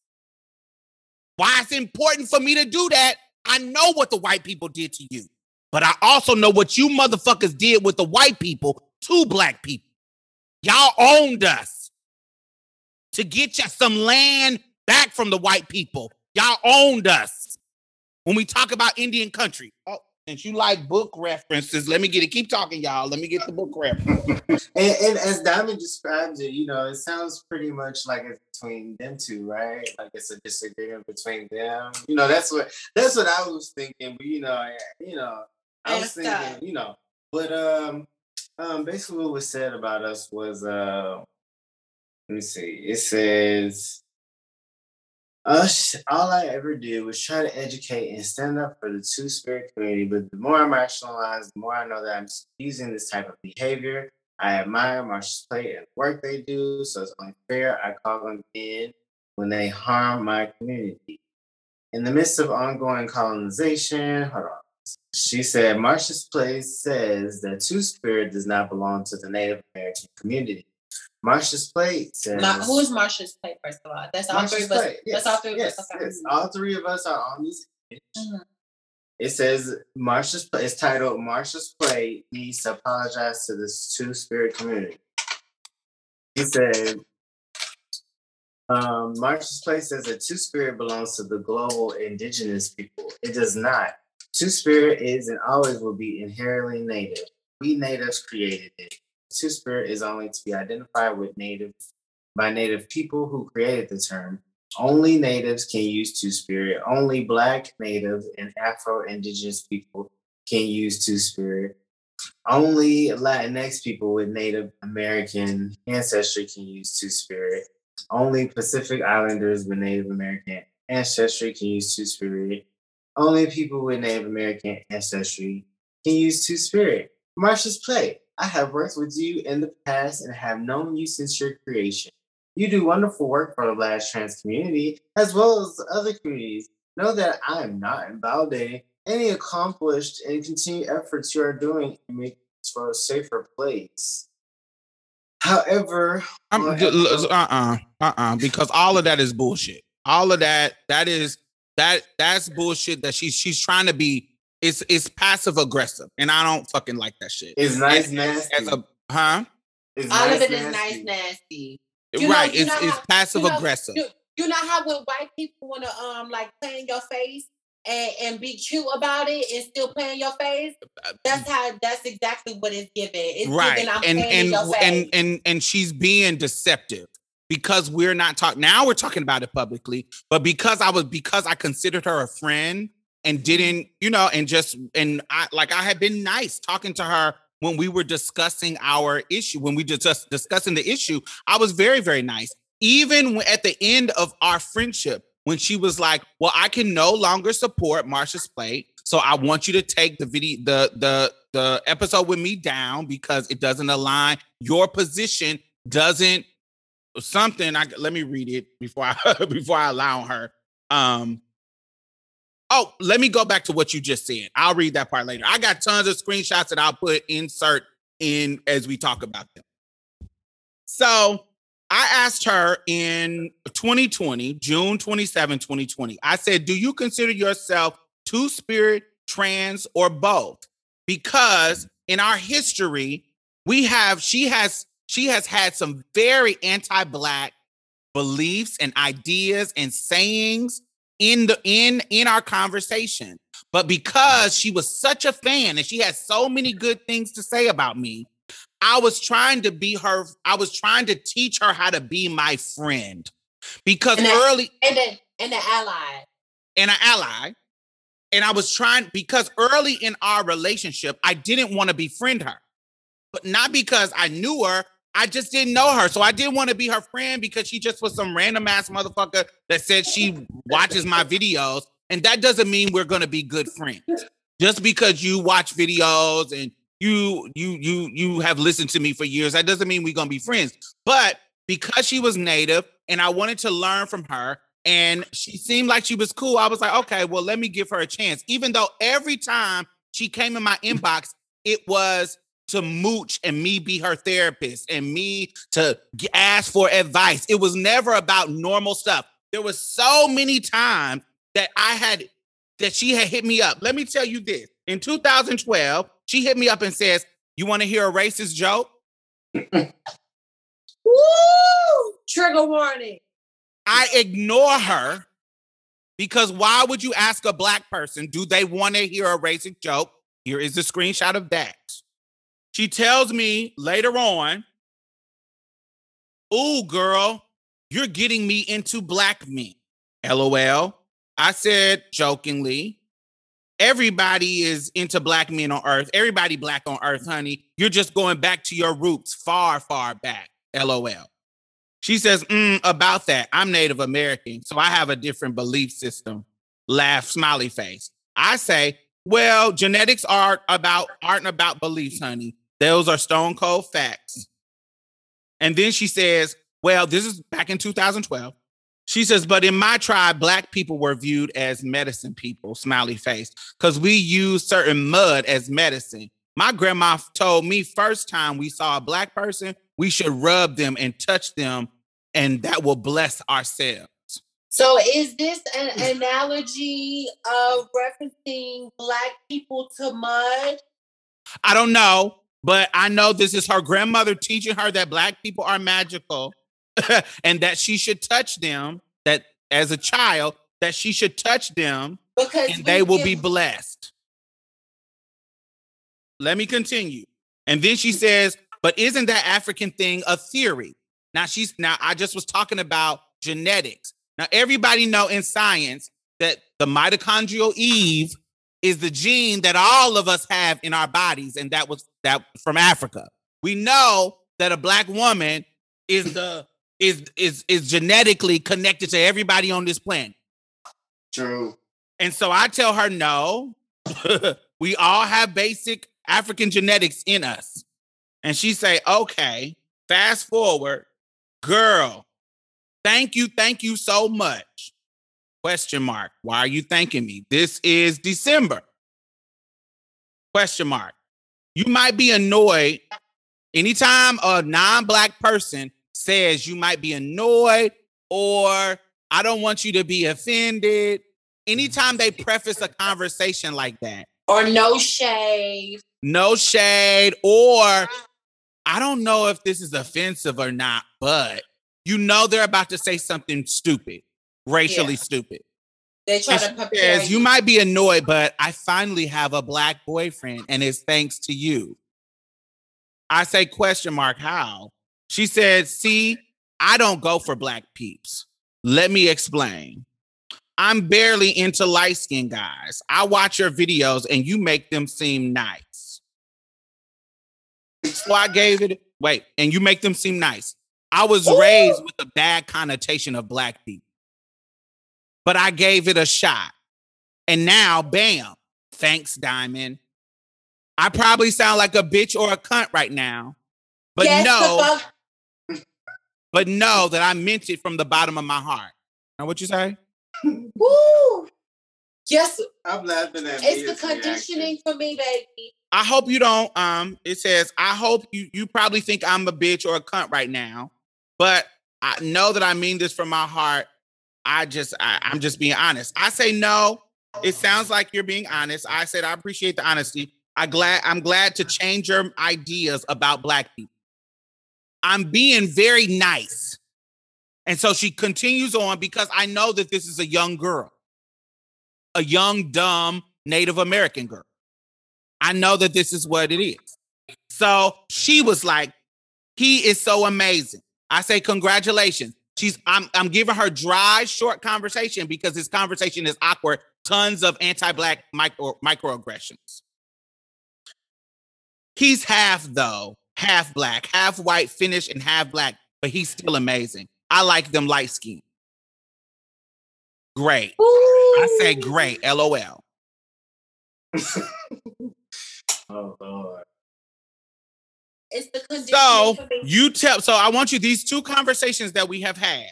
Why it's important for me to do that. I know what the white people did to you, but I also know what you motherfuckers did with the white people to black people. Y'all owned us to get you some land back from the white people. Y'all owned us. When we talk about Indian country, oh, since you like book references, let me get it. Keep talking, y'all. Let me get the book reference. (laughs) And, and as Diamond describes it, you know, it sounds pretty much like it's between them two, right? Like it's a disagreement between them. You know, that's what that's what I was thinking. But you know, you know, I was thinking, you know, but um, um, basically what was said about us was uh, let me see. It says. Us, all I ever did was try to educate and stand up for the two spirit community. But the more I'm rationalized, the more I know that I'm using this type of behavior. I admire Marsha's Plate and the work they do, so it's only fair I call them in when they harm my community. In the midst of ongoing colonization, hold on. She said Marsha's Plate says that Two Spirit does not belong to the Native American community. Marsha's plate says Ma- who is Marsha's Plate, first of all? That's all three of us. plate. Yes, That's all three of yes, us. Okay. yes. All three of us are on this image. Mhm. It says Marsha's Plate. It's titled Marsha's Plate needs to apologize to this two spirit community. He said, um, Marsha's Plate says that two spirit belongs to the global indigenous people. It does not. Two spirit is and always will be inherently native. We natives created it. Two spirit is only to be identified with native by native people who created the term. Only natives can use Two Spirit. Only Black, Native, and Afro Indigenous people can use Two Spirit. Only Latinx people with Native American ancestry can use Two Spirit. Only Pacific Islanders with Native American ancestry can use Two Spirit. Only people with Native American ancestry can use Two Spirit. Marsha's Plate. I have worked with you in the past and have known you since your creation. You do wonderful work for the Black trans community as well as other communities. Know that I am not invalidating any accomplished and continued efforts you are doing to make this world a safer place. However, I'm on uh uh uh uh because all of that is bullshit. All of that that is that that's bullshit that she's she's trying to be it's it's passive aggressive and I don't fucking like that shit. it's nice, As- nasty. As a huh? It's All of nice, it is nice, nasty. nasty. You know- right, you it's it's how- passive you know, aggressive. You, you know how when white people want to um like play in your face and, and be cute about it and still play in your face? That's how. That's exactly what it's giving. It's right giving. I'm and and your face. and and and she's being deceptive because we're not talking now we're talking about it publicly, but because I was because I considered her a friend and mm-hmm. didn't, you know, and just and I like I had been nice talking to her when we were discussing our issue, when we just discussing the issue, I was very, very nice. Even at the end of our friendship, when she was like, "Well, I can no longer support Marsha's plate, so I want you to take the video, the the the episode with me down because it doesn't align. Your position doesn't something. I let me read it before I (laughs) before I allow her. Um. Oh, let me go back to what you just said. I'll read that part later. I got tons of screenshots that I'll put insert in as we talk about them. So I asked her in 2020, June 27, 2020. I said, Do you consider yourself two spirit, trans, or both? Because in our history, we have, she has, she has had some very anti-black beliefs and ideas and sayings in the in in our conversation. But because she was such a fan and she had so many good things to say about me, I was trying to be her, I was trying to teach her how to be my friend. Because And a- early And the and the ally. and an ally. And I was trying because early in our relationship, I didn't want to befriend her, but not because I knew her. I just didn't know her. So I didn't want to be her friend because she just was some random ass motherfucker that said she watches my videos. And that doesn't mean we're to be good friends. Just because you watch videos and you you you you have listened to me for years, that doesn't mean we're to be friends. But because she was native and I wanted to learn from her and she seemed like she was cool. I was like, okay, well, let me give her a chance. Even though every time she came in my inbox, it was to mooch and me be her therapist and me to ask for advice. It was never about normal stuff. There was so many times that I had that she had hit me up. Let me tell you this. In 2012, she hit me up and says, "You want to hear a racist joke?" (laughs) Woo! Trigger warning. I ignore her because why would you ask a black person, do they want to hear a racist joke? Here is the screenshot of that. She tells me later on, Ooh, girl, you're getting me into black men. LOL. I said jokingly, everybody is into black men on earth. Everybody black on earth, honey. You're just going back to your roots, far, far back. LOL. She says, mm, about that. I'm Native American, so I have a different belief system. Laugh, smiley face. I say, well, genetics are about aren't about beliefs, honey. Those are stone cold facts. And then she says, well, this is back in 2012. She says, but in my tribe, black people were viewed as medicine people, smiley face, because we use certain mud as medicine. My grandma told me first time we saw a black person, we should rub them and touch them, and that will bless ourselves. So is this an analogy of referencing black people to mud? I don't know, but I know this is her grandmother teaching her that black people are magical (laughs) and that she should touch them, that as a child, that she should touch them Because and they will be blessed. Let me continue. And then she says, but isn't that African thing a theory? Now she's now I just was talking about genetics. Now everybody know in science that the mitochondrial Eve is the gene that all of us have in our bodies and that was that from Africa. We know that a black woman is the is is is genetically connected to everybody on this planet. True. And so I tell her, no, (laughs) we all have basic African genetics in us. And she say, okay, fast forward, girl, thank you, thank you so much. Question mark. Why are you thanking me? This is December. Question mark. You might be annoyed anytime a non-black person says you might be annoyed or I don't want you to be offended. Anytime they preface a conversation like that, or no shade. no shade, or I don't know if this is offensive or not, but you know they're about to say something stupid, racially Yeah. stupid. They try to prepare says, you might be annoyed, but I finally have a black boyfriend, and it's thanks to you. I say, question mark, how? She said, see, I don't go for black peeps. Let me explain. I'm barely into light skinned guys. I watch your videos and you make them seem nice. So I gave it, wait, and you make them seem nice. I was raised with a bad connotation of black people, but I gave it a shot. And now, bam, thanks, Diamond. I probably sound like a bitch or a cunt right now, but Yes, the no, fuck- (laughs) but know that I meant it from the bottom of my heart. Now, what you say? (laughs) Woo! Yes, I'm laughing at you. it's Mia's the reaction. conditioning for me, baby. I hope you don't. Um, it says, I hope you you probably think I'm a bitch or a cunt right now, but I know that I mean this from my heart. I just I, I'm just being honest. I say no. It sounds like you're being honest. I said I appreciate the honesty. I glad I'm glad to change your ideas about black people. I'm being very nice. And so she continues on because I know that this is a young girl, a young, dumb Native American girl. I know that this is what it is. So she was like, he is so amazing. I say, congratulations. She's I'm I'm giving her dry, short conversation because this conversation is awkward. Tons of anti-black micro microaggressions. He's half though, half black, half white, Finnish, and half black, but he's still amazing. I like them light skin. Great. I say great. LOL. (laughs) Oh Lord. It's the conditioning So you tell. So I want you these two conversations that we have had.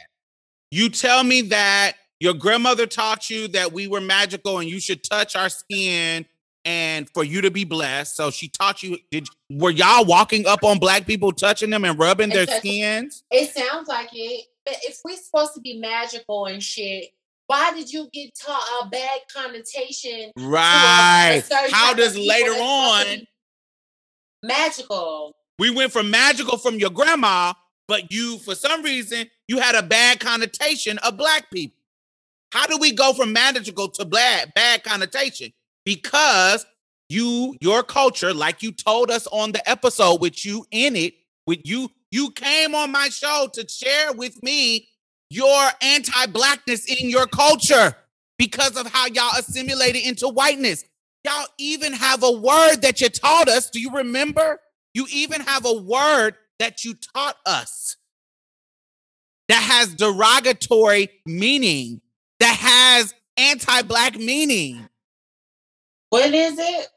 You tell me that your grandmother taught you that we were magical and you should touch our skin and for you to be blessed. So she taught you. Did were y'all walking up on black people, touching them and rubbing their Exactly. skins? It sounds like it, but if we're supposed to be magical and shit, why did you get taught a bad connotation? to a- a Right. How does later that's supposed to on magical? We went from magical from your grandma, but you for some reason you had a bad connotation of black people. How do we go from magical to bad bad connotation? Because you your culture, like you told us on the episode with you in it, with you you came on my show to share with me your anti-blackness in your culture because of how y'all assimilated into whiteness. Y'all even have a word that you taught us. Do you remember? You even have a word that you taught us that has derogatory meaning, that has anti black meaning. What is it?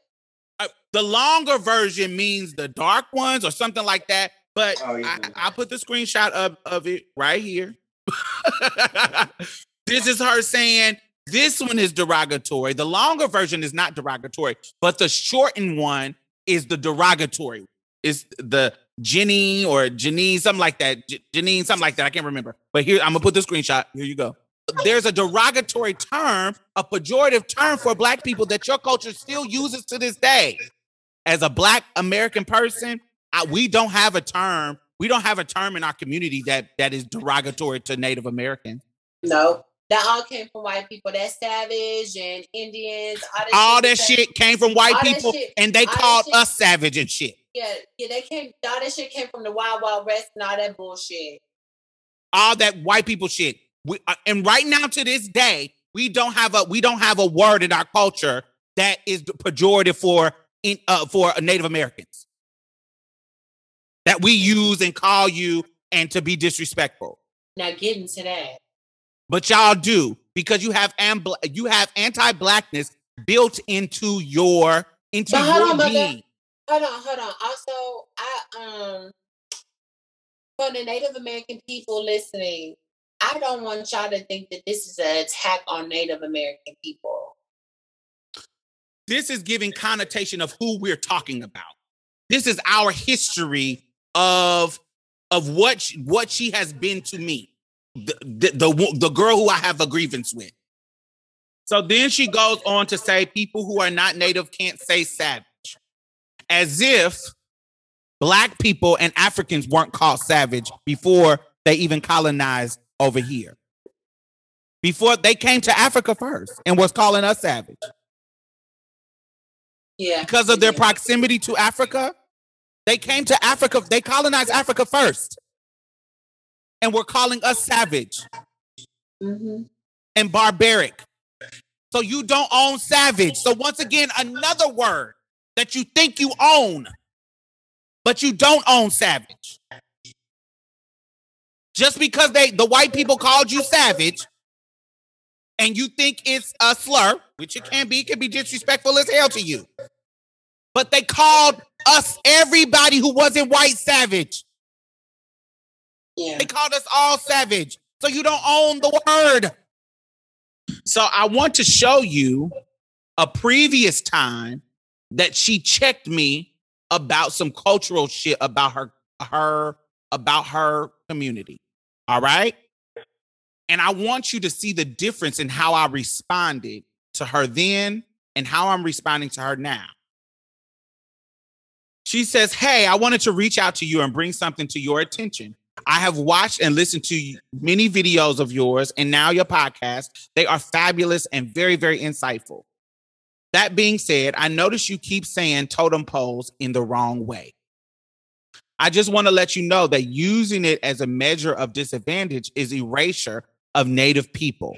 Uh, the longer version means the dark ones or something like that. But Oh, yeah. I, I'll put the screenshot of, of it right here. (laughs) this is her saying this one is derogatory. The longer version is not derogatory, but the shortened one is the derogatory. Is the Jenny or Janine, something like that. Janine, something like that. I can't remember. But here, I'm gonna put the screenshot. Here you go. There's a derogatory term, a pejorative term for black people that your culture still uses to this day. As a black American person, I, we don't have a term. We don't have a term in our community that that is derogatory to Native Americans. No. That all came from white people. That savage and Indians. All that, All shit that shit came from white all people, shit- and they called us savage and shit. Yeah, yeah, they came. All that shit came from the Wild Wild West and all that bullshit. all that white people shit. We, uh, and right now to this day, we don't have a we don't have a word in our culture that is pejorative for in uh, for Native Americans that we use and call you and to be disrespectful. Now get into that. But y'all do because you have am you have anti-blackness built into your into But hold your on, but that- being. Hold on, hold on. Also, I um for the Native American people listening, I don't want y'all to think that this is an attack on Native American people. this is giving connotation of who we're talking about. This is our history of of what she, what she has been to me, the, the the the girl who I have a grievance with. So then she goes on to say, people who are not native can't say savage, as if black people and Africans weren't called savage before they even colonized over here. Before they came to Africa first and was calling us savage Yeah. because of their proximity to Africa. They came to Africa, they colonized Africa first. And were calling us savage Mm-hmm. and barbaric. So you don't own savage. So once again, another word that you think you own, but you don't own savage. Just because they the white people called you savage and you think it's a slur, which it can be, it can be disrespectful as hell to you. But they called us everybody who wasn't white savage. Yeah. They called us all savage. So you don't own the word. So I want to show you a previous time that she checked me about some cultural shit about her her about her community. All right? And I want you to see the difference in how I responded to her then and how I'm responding to her now. She says, Hey, I wanted to reach out to you and bring something to your attention. I have watched and listened to many videos of yours and now your podcast. They are fabulous and very, very insightful. That being said, I notice you keep saying totem poles in the wrong way. I just want to let you know that using it as a measure of disadvantage is erasure of Native people,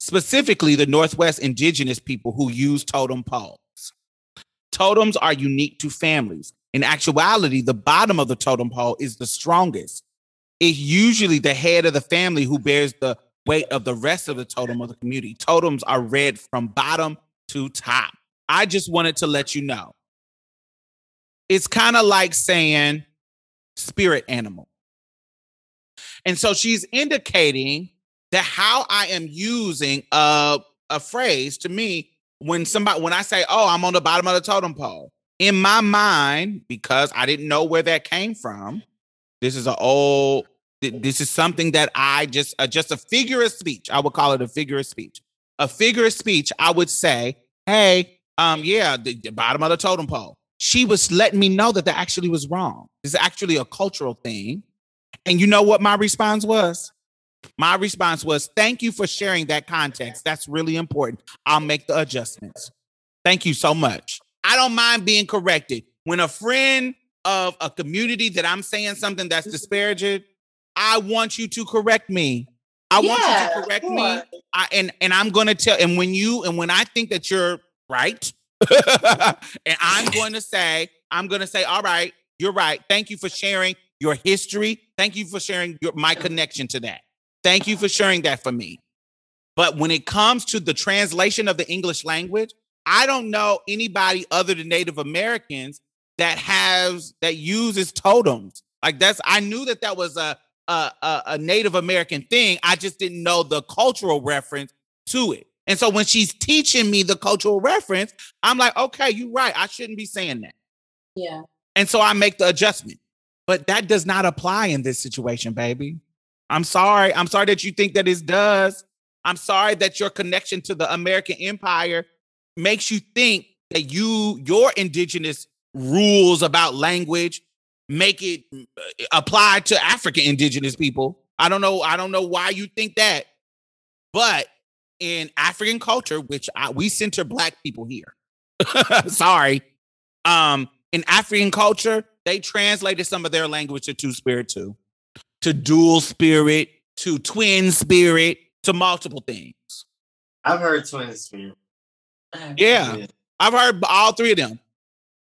specifically the Northwest indigenous people who use totem poles. Totems are unique to families. In actuality, the bottom of the totem pole is the strongest. It's usually the head of the family who bears the weight of the rest of the totem of the community. Totems are read from bottom to top. I just wanted to let you know. It's kind of like saying spirit animal. And so she's indicating that how I am using a, a phrase to me when somebody when I say, "Oh, I'm on the bottom of the totem pole," in my mind, because I didn't know where that came from. This is an old. This is something that I just uh, just a figure of speech. I would call it a figure of speech. A figure of speech. I would say, "Hey, um, yeah, the, the bottom of the totem pole." She was letting me know that that actually was wrong. It's actually a cultural thing. And you know what my response was? My response was, thank you for sharing that context. That's really important. I'll make the adjustments. Thank you so much. I don't mind being corrected. When a friend of a community that I'm saying something that's mm-hmm. disparaging, I want you to correct me. I want you to correct me. I, and and I'm going to tell and when you and when I think that you're right (laughs) and I'm going to say I'm going to say all right, you're right. Thank you for sharing your history. Thank you for sharing your my connection to that. Thank you for sharing that for me. But when it comes to the translation of the English language, I don't know anybody other than Native Americans that has that uses totems. Like that's I knew that that was a a, a, a Native American thing. I just didn't know the cultural reference to it. And so when she's teaching me the cultural reference, I'm like, okay, you're right. I shouldn't be saying that. Yeah. And so I make the adjustment. But that does not apply in this situation, baby. I'm sorry. I'm sorry that you think that it does. I'm sorry that your connection to the American empire makes you think that you your indigenous rules about language make it uh, apply to African indigenous people. I don't know. I don't know why you think that. But in African culture, which I, we center black people here. (laughs) sorry. Um, in African culture, they translated some of their language to two spirit too, to dual spirit, to twin spirit, to multiple things. I've heard twin spirit. Yeah, I've heard all three of them.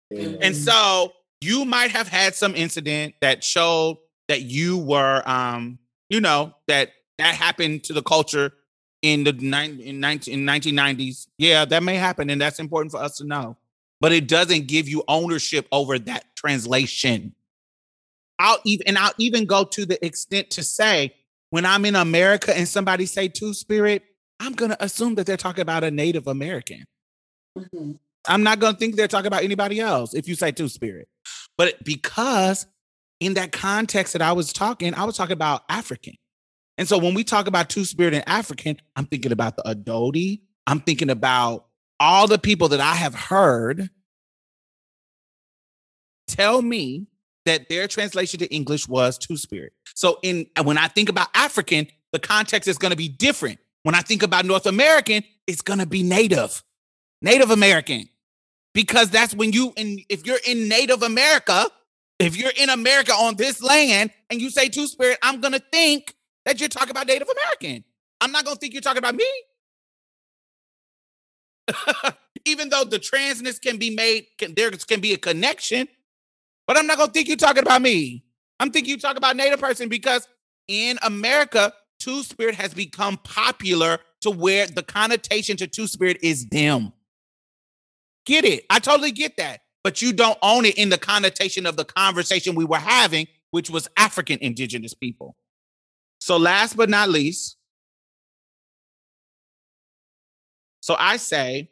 Yeah. And so you might have had some incident that showed that you were, um, you know, that that happened to the culture in the nine, in 19, in 1990s. Yeah, that may happen, and that's important for us to know. But it doesn't give you ownership over that translation. I'll even and I'll even go to the extent to say when I'm in America and somebody say two spirit, I'm gonna assume that they're talking about a Native American. Mhm. I'm not going to think they're talking about anybody else if you say two spirit. But because in that context that I was talking, I was talking about African. And so when we talk about two spirit and African, I'm thinking about the Adodi. I'm thinking about all the people that I have heard tell me that their translation to English was two spirit. So in when I think about African, the context is going to be different. When I think about North American, it's going to be native. Native American because that's when you in if you're in Native America, If you're in America on this land and you say two spirit, I'm gonna think that you're talking about Native American. I'm not gonna think you're talking about me. (laughs) Even though the transness can be made, can, there can be a connection, but I'm not gonna think you're talking about me. I'm thinking you talk about Native person because in America, Two Spirit has become popular to where the connotation to Two Spirit is them. Get it? I totally get that. But you don't own it in the connotation of the conversation we were having, which was African indigenous people. So, last but not least, so I say,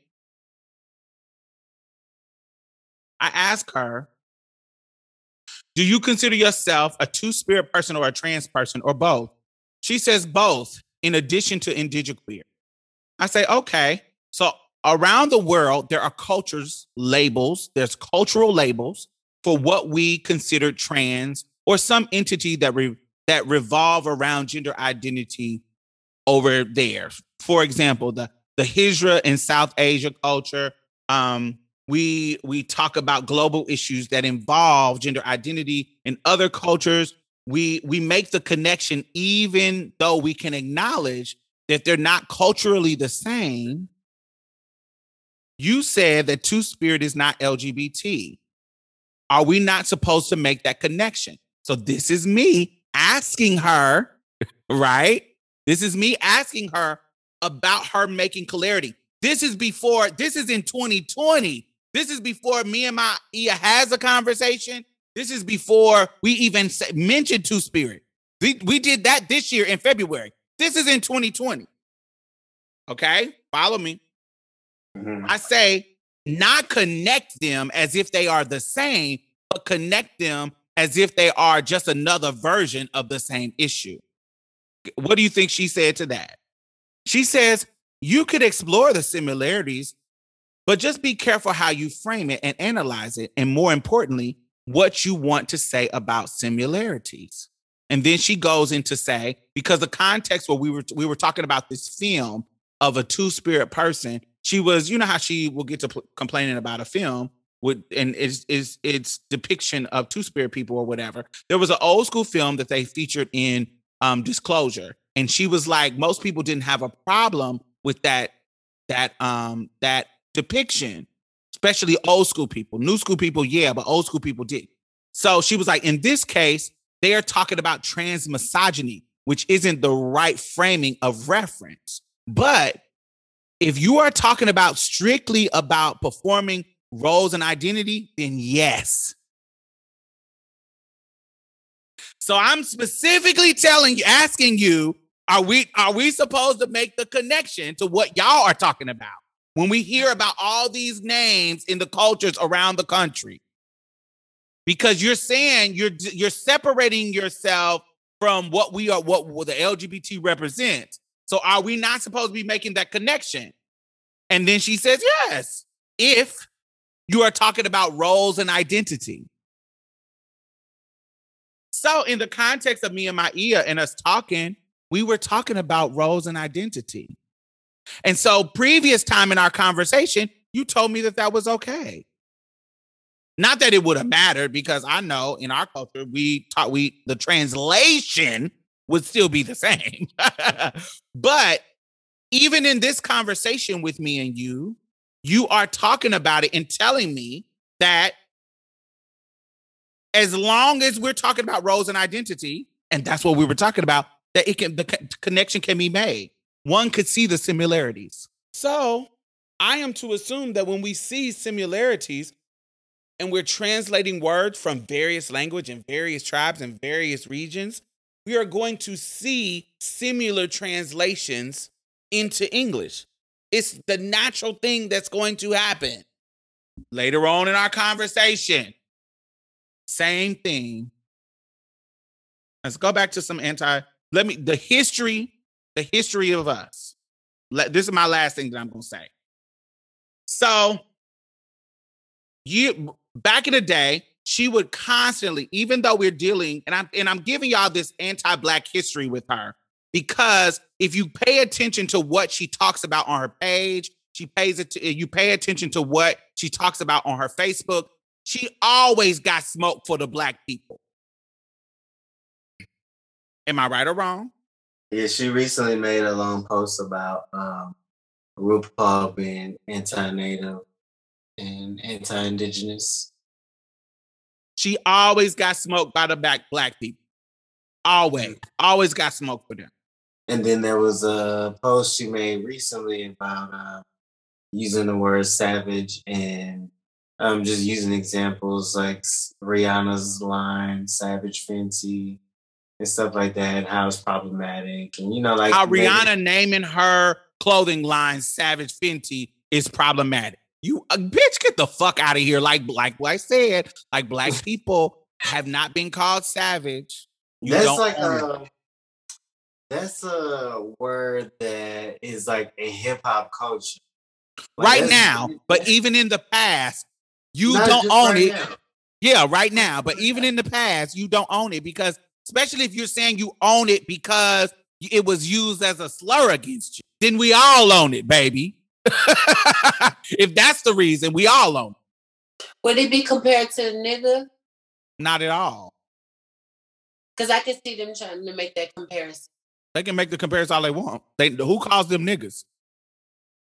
I ask her, do you consider yourself a two spirit person or a trans person or both? She says both, in addition to indigiqueer. I say, okay. So around the world, there are cultures labels, there's cultural labels for what we consider trans or some entity that re- that revolve around gender identity over there. For example, the the Hijra in South Asia culture, um, we we talk about global issues that involve gender identity in other cultures we we make the connection even though we can acknowledge that they're not culturally the same. You said that two spirit is not lgbt are we not supposed to make that connection? So this is me asking her right? This is me asking her about her making clarity. This is before this is in 2020 this is before me and my Iya has a conversation this is before we even say, mentioned Two Spirit. We, we did that this year in February. This is in 2020. Okay, follow me. Mhm. I say not connect them as if they are the same, but connect them as if they are just another version of the same issue. What do you think she said to that? She says you could explore the similarities, but just be careful how you frame it and analyze it. And more importantly, what you want to say about similarities. And then she goes into say, because the context where we were we were talking about this film of a two-spirit person, she was, you know how she will get to pl- complaining about a film with and is is its depiction of two-spirit people or whatever. There was an old school film that they featured in um Disclosure, and she was like, most people didn't have a problem with that that um that depiction especially old school people. New school people, yeah, but old school people did. So she was like, in this case, they are talking about trans misogyny, which isn't the right framing of reference. But if you are talking about strictly about performing roles and identity, then yes. So I'm specifically telling you, asking you, are we are we supposed to make the connection to what y'all are talking about? When we hear about all these names in the cultures around the country. Because you're saying you're you're separating yourself from what we are what, the lgbt represents. So are we not supposed to be making that connection? And then she says yes if you are talking about roles and identity. So in the context of me and my Iya and us talking we were talking about roles and identity and so, previous time in our conversation, you told me that that was okay. Not that it would have mattered because I know in our culture we taught we the translation would still be the (laughs) same. but even in this conversation with me and you, you are talking about it and telling me that as long as we're talking about roles and identity, and that's what we were talking about, that it can the connection can be made one could see the similarities. So I am to assume that when we see similarities and we're translating words from various language and various tribes and various regions, we are going to see similar translations into English. It's the natural thing that's going to happen. Later on in our conversation, same thing. Let's go back to some anti, let me, the history the history of us. This is my last thing that I'm going to say. So, you back in the day, she would constantly, even though we're dealing, and I'm and I'm giving y'all this anti-black history with her because if you pay attention to what she talks about on her page, she pays it. To, you pay attention to what she talks about on her Facebook. She always got smoke for the black people. Am I right or wrong? Yeah, she recently made a long post about um, RuPaul being anti-native and anti-indigenous. She always got smoked by the black black people. Always, always got smoked for them. And then there was a post she made recently about uh, using the word savage and um, just using examples like Rihanna's line, Savage Fenty, and stuff like that, how it's problematic. And, you know, like How maybe- Rihanna naming her clothing line Savage Fenty is problematic. You uh, bitch, get the fuck out of here. Like like what I said, like black (laughs) people have not been called savage. You that's like a that's a word that is like a hip hop culture. Like, right now, but even in the past, you don't own right it. now. Yeah, right now, but even in the past, you don't own it because, especially if you're saying you own it because it was used as a slur against you, then we all own it, baby. (laughs) if that's the reason, we all own it. Would it be compared to a nigga? Not at all. Because I can see them trying to make that comparison. They can make the comparison all they want. They who calls them niggas?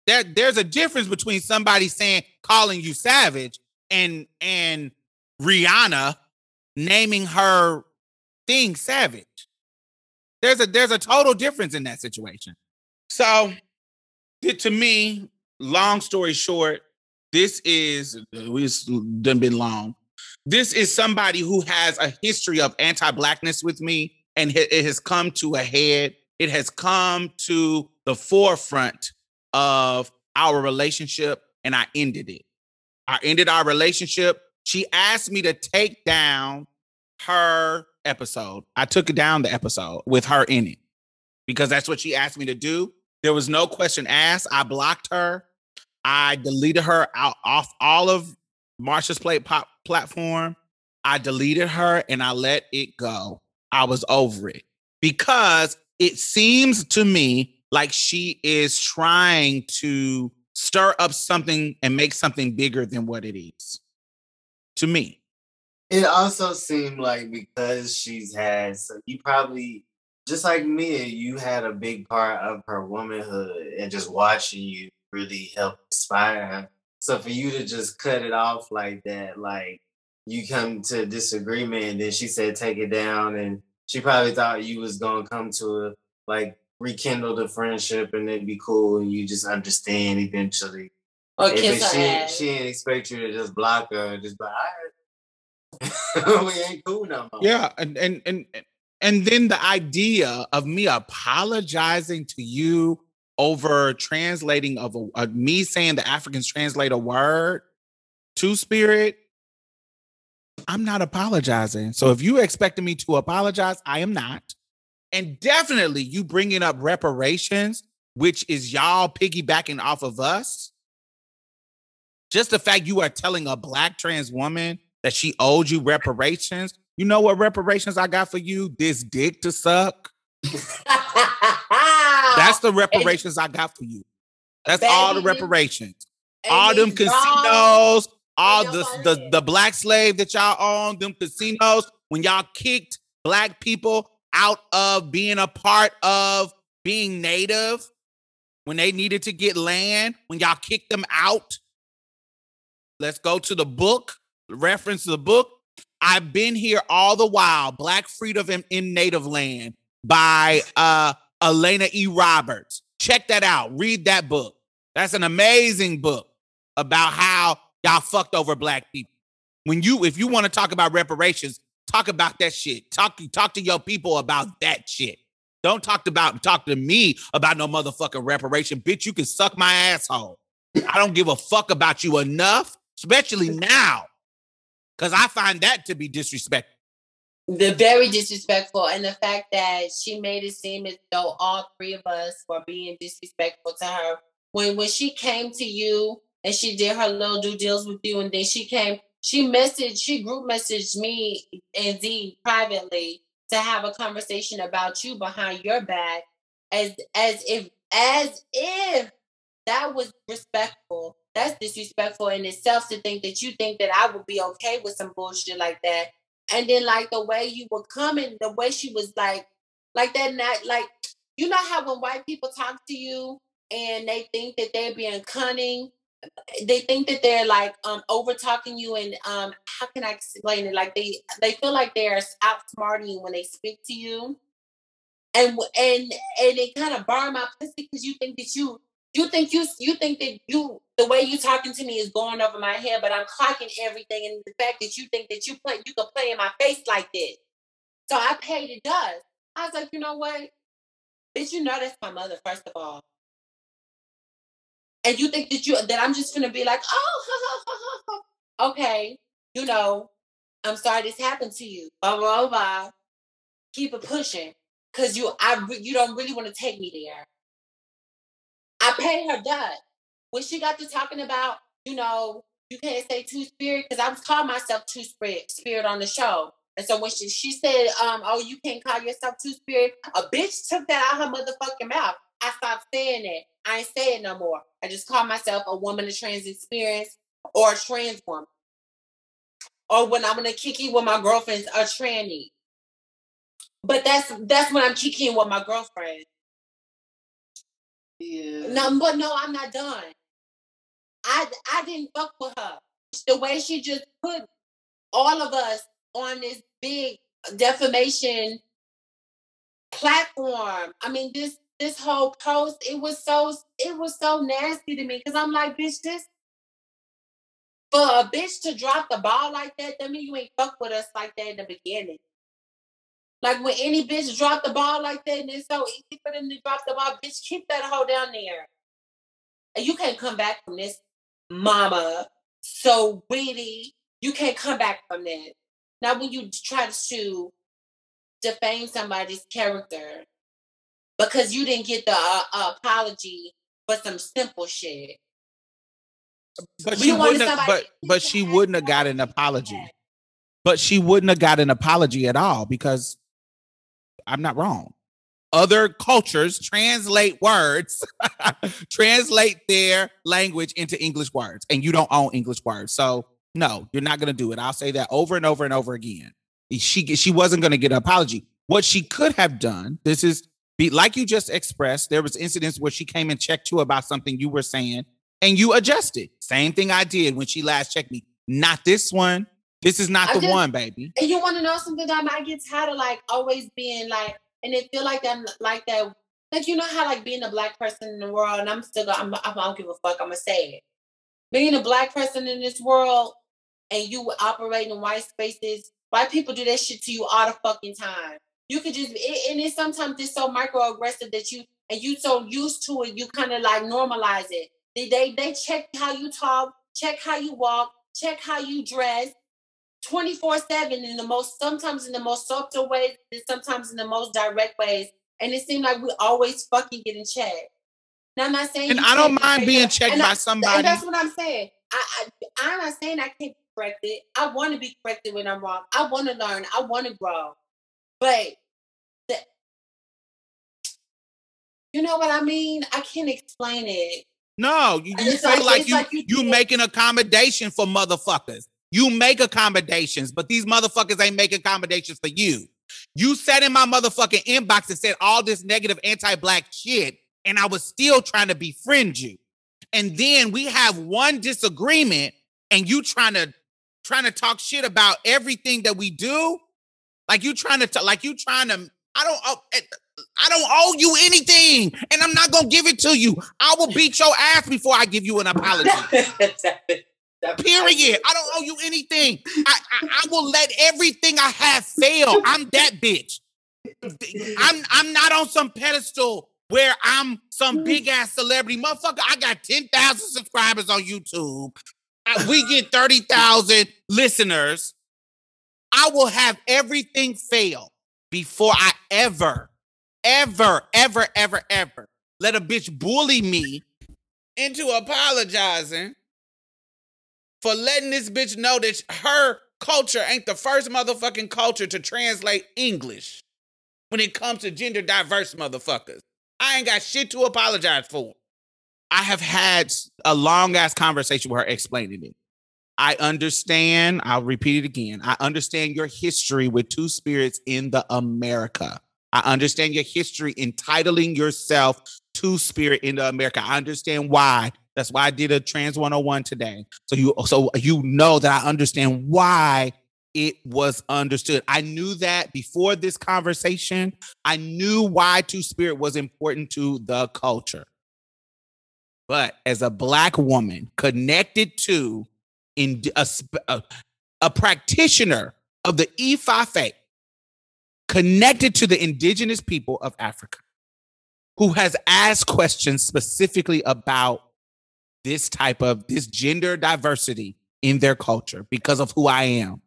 There, there's a difference between somebody saying calling you savage and and Rihanna naming her thing savage. There's a there's a total difference in that situation. So, to me, long story short, this is uh, it's done been long. This is somebody who has a history of anti-blackness with me, and it has come to a head. It has come to the forefront of our relationship, and I ended it. I ended our relationship. She asked me to take down her episode. I took down the episode with her in it because that's what she asked me to do. There was no question asked. I blocked her. I deleted her out off all of Marsha's Plate pop platform. I deleted her and I let it go. I was over it because it seems to me like she is trying to stir up something and make something bigger than what it is. To me. It also seemed like because she's had, so you probably, just like me, you had a big part of her womanhood and just watching you really helped inspire her. So for you to just cut it off like that, like you come to disagreement and then she said take it down and she probably thought you was gonna come to a like rekindle the friendship and it'd be cool and you just understand eventually. Or kiss but her she, ass. she didn't expect you to just block her just like, all right. (laughs) we ain't cool no more. Yeah, and and and and then the idea of me apologizing to you over translating of a, uh, me saying the Africans translate a word to spirit. I'm not apologizing. So if you expected me to apologize, I am not. And definitely you bringing up reparations, which is y'all piggybacking off of us. Just the fact you are telling a black trans woman that she owed you reparations. You know what reparations I got for you? This dick to suck. That's the (laughs) reparations I got for you. That's all the reparations. All them casinos, all the, the the black slave that y'all own, them casinos, when y'all kicked black people out of being a part of being native, when they needed to get land, when y'all kicked them out. Let's go to the book, reference the book. I've been here all the while, Black Freedom in, in Native Land by uh Alaina E. Roberts. Check that out. Read that book. That's an amazing book about how y'all fucked over black people. When you, if you want to talk about reparations, talk about that shit. Talk, talk to your people about that shit. Don't talk about talk to me about no motherfucking reparation. Bitch, you can suck my asshole. I don't give a fuck about you enough, especially now. Cause I find that to be disrespectful. the very disrespectful and the fact that she made it seem as though all three of us were being disrespectful to her when when she came to you and she did her little due deals with you and then she came she messaged she group messaged me and Z privately to have a conversation about you behind your back as as if as if that was respectful that's disrespectful in itself to think that you think that I would be okay with some bullshit like that. And then like the way you were coming, the way she was like, like that night, like you know how when white people talk to you and they think that they're being cunning, they think that they're like um over talking you and um how can I explain it? Like they they feel like they're outsmarting you when they speak to you. And and and it kind of burn my pussy because you think that you you think you you think that you the way you talking to me is going over my head, but I'm clocking everything, and the fact that you think that you play you can play in my face like this. So I paid it does. I was like, you know what, bitch, you know that's my mother first of all, and you think that you that I'm just gonna be like, oh, okay, you know, I'm sorry this happened to you, blah blah blah. Keep it pushing, cause you I you don't really want to take me there. I paid her done. When she got to talking about, you know, you can't say two spirit, because I was calling myself two spirit spirit on the show. And so when she, she said, um, oh, you can't call yourself two spirit, a bitch took that out her motherfucking mouth. I stopped saying it. I ain't saying no more. I just call myself a woman of trans experience or a trans woman. Or when I'm gonna kick in with my girlfriends, a tranny. But that's that's when I'm kicking with my girlfriend. Yeah. No, but no, I'm not done. I I didn't fuck with her. The way she just put all of us on this big defamation platform. I mean, this this whole post, it was so it was so nasty to me because I'm like, bitch, this for a bitch to drop the ball like that, that mean you ain't fuck with us like that in the beginning. Like when any bitch drop the ball like that, and it's so easy for them to drop the ball, bitch, keep that hoe down there. And you can't come back from this, mama. So witty, you can't come back from that. Now, when you try to defame somebody's character because you didn't get the uh, uh, apology for some simple shit. But she wouldn't have, but but she wouldn't have got an apology. But she wouldn't have got an apology at all because I'm not wrong. Other cultures translate words, (laughs) translate their language into English words, and you don't own English words. So no, you're not gonna do it. I'll say that over and over and over again. She she wasn't gonna get an apology. What she could have done, this is be like you just expressed. There was incidents where she came and checked you about something you were saying, and you adjusted. Same thing I did when she last checked me. Not this one. This is not I the just- one, baby. And you want to know something that I get tired of like always being like, and it feel like I'm like that. Like you know how like being a black person in the world, and I'm still gonna, I'm, I don't give a fuck. I'm gonna say it. Being a black person in this world, and you operate in white spaces, white people do that shit to you all the fucking time. You could just, it, and it's sometimes it's so microaggressive that you and you so used to it, you kind of like normalize it. They, they they check how you talk, check how you walk, check how you dress. 24 7 in the most sometimes in the most subtle ways and sometimes in the most direct ways. And it seemed like we always fucking getting checked. Now i'm not saying And I don't mind being checked And by I- somebody. and that's what i'm saying. I, I i'm not saying i can't be corrected. I want to be corrected when i'm wrong. I want to learn. I want to grow. But the, you know what i mean? I can't explain it. No, you, you feel like- like, you like you you making accommodation for motherfuckers. You make accommodations, but these motherfuckers ain't making accommodations for you. You sat in my motherfucking inbox and said all this negative anti-black shit, and I was still trying to befriend you. And then we have one disagreement, and you trying to trying to talk shit about everything that we do. Like you trying to t- like you trying to. I don't. owe- eh, I don't owe you anything, and I'm not gonna give it to you. I will beat your ass before I give you an apology. (laughs) Period. I don't owe you anything. (laughs) I, I I will let everything I have fail. I'm that bitch. I'm I'm not on some pedestal where I'm some big ass celebrity motherfucker. I got ten thousand subscribers on YouTube. We get thirty thousand listeners. I will have everything fail before I ever, ever, ever, ever, ever let a bitch bully me into apologizing for letting this bitch know that her culture ain't the first motherfucking culture to translate English when it comes to gender diverse motherfuckers. I ain't got shit to apologize for. I have had a long ass conversation with her explaining it. I understand. I'll repeat it again. I understand your history with two spirits in the America. I understand your history entitling yourself to spirit in the America. I understand why. That's why I did a trans 101 today. So you so you know that I understand why it was understood. I knew that before this conversation. I knew why two spirit was important to the culture. But as a black woman connected to in a, a, a practitioner of the Ifa faith, connected to the indigenous people of Africa, who has asked questions specifically about this type of this gender diversity in their culture because of who I am.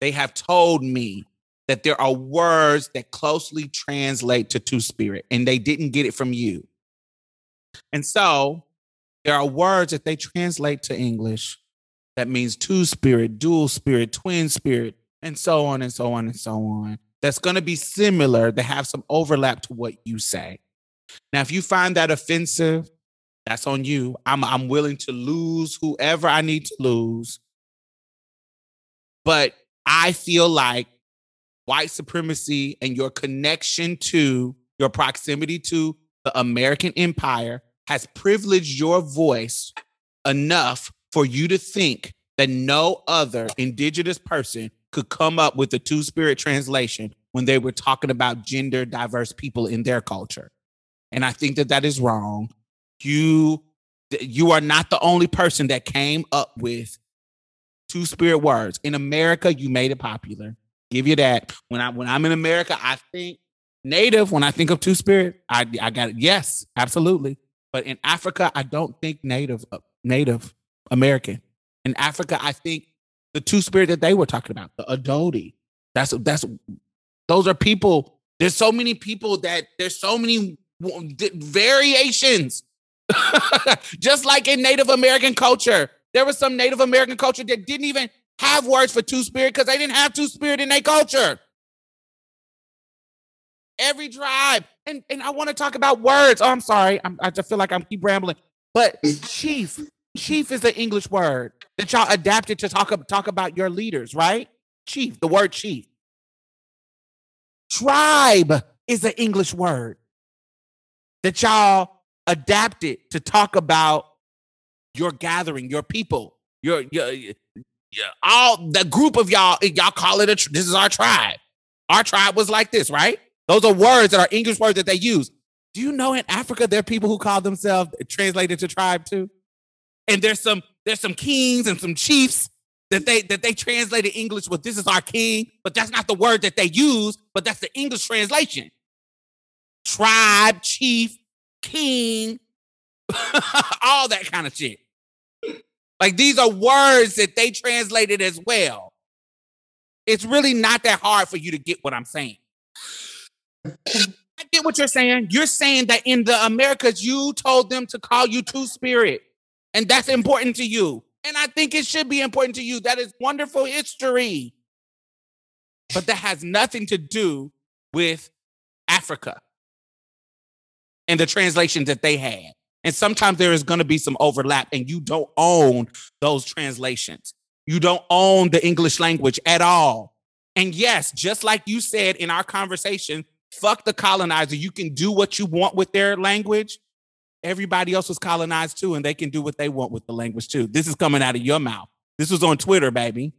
They have told me that there are words that closely translate to two spirit, and they didn't get it from you. And so there are words that they translate to English that means two spirit, dual spirit, twin spirit, and so on and so on and so on. That's going to be similar, that have some overlap to what you say. Now, if you find that offensive, that's on you. I'm I'm willing to lose whoever I need to lose. But I feel like white supremacy and your connection to your proximity to the American empire has privileged your voice enough for you to think that no other indigenous person could come up with a two spirit translation when they were talking about gender diverse people in their culture. And I think that that is wrong. You you are not the only person that came up with two spirit words. In America, you made it popular. Give you that. When I when I'm in America, I think native. When I think of two spirit, I I got it. Yes, absolutely. But in Africa, I don't think native uh, native American. In Africa, I think the two spirit that they were talking about, the Adodi. That's that's those are people. There's so many people that there's so many variations. (laughs) Just like in Native American culture, there was some Native American culture that didn't even have words for two spirit because they didn't have two spirit in their culture. Every tribe, and and I want to talk about words. Oh, I'm sorry, I'm, I just feel like I'm keep rambling. But chief, chief is an English word that y'all adapted to talk talk about your leaders, right? Chief, the word chief. Tribe is an English word that y'all adapted to talk about your gathering, your people, your your, your all the group of y'all. Eh, y'all call it a. This is our tribe. Our tribe was like this, right? Those are words that are English words that they use. Do you know in Africa there are people who call themselves eh, translated to tribe too? And there's some there's some kings and some chiefs that they that they translated English with. This is our king, but that's not the word that they use. But that's the English translation. Tribe, chief, king, (laughs) all that kind of shit. Like these are words that they translated as well. It's really not that hard for you to get what I'm saying. I get what you're saying. You're saying that in the Americas, you told them to call you two spirit, and that's important to you. And I think it should be important to you. That is wonderful history. But that has nothing to do with Africa and the translations that they had. And sometimes there is going to be some overlap, and you don't own those translations. You don't own the English language at all. And yes, just like you said in our conversation, fuck the colonizer. You can do what you want with their language. Everybody else was colonized too, and they can do what they want with the language too. This is coming out of your mouth. This was on Twitter, baby.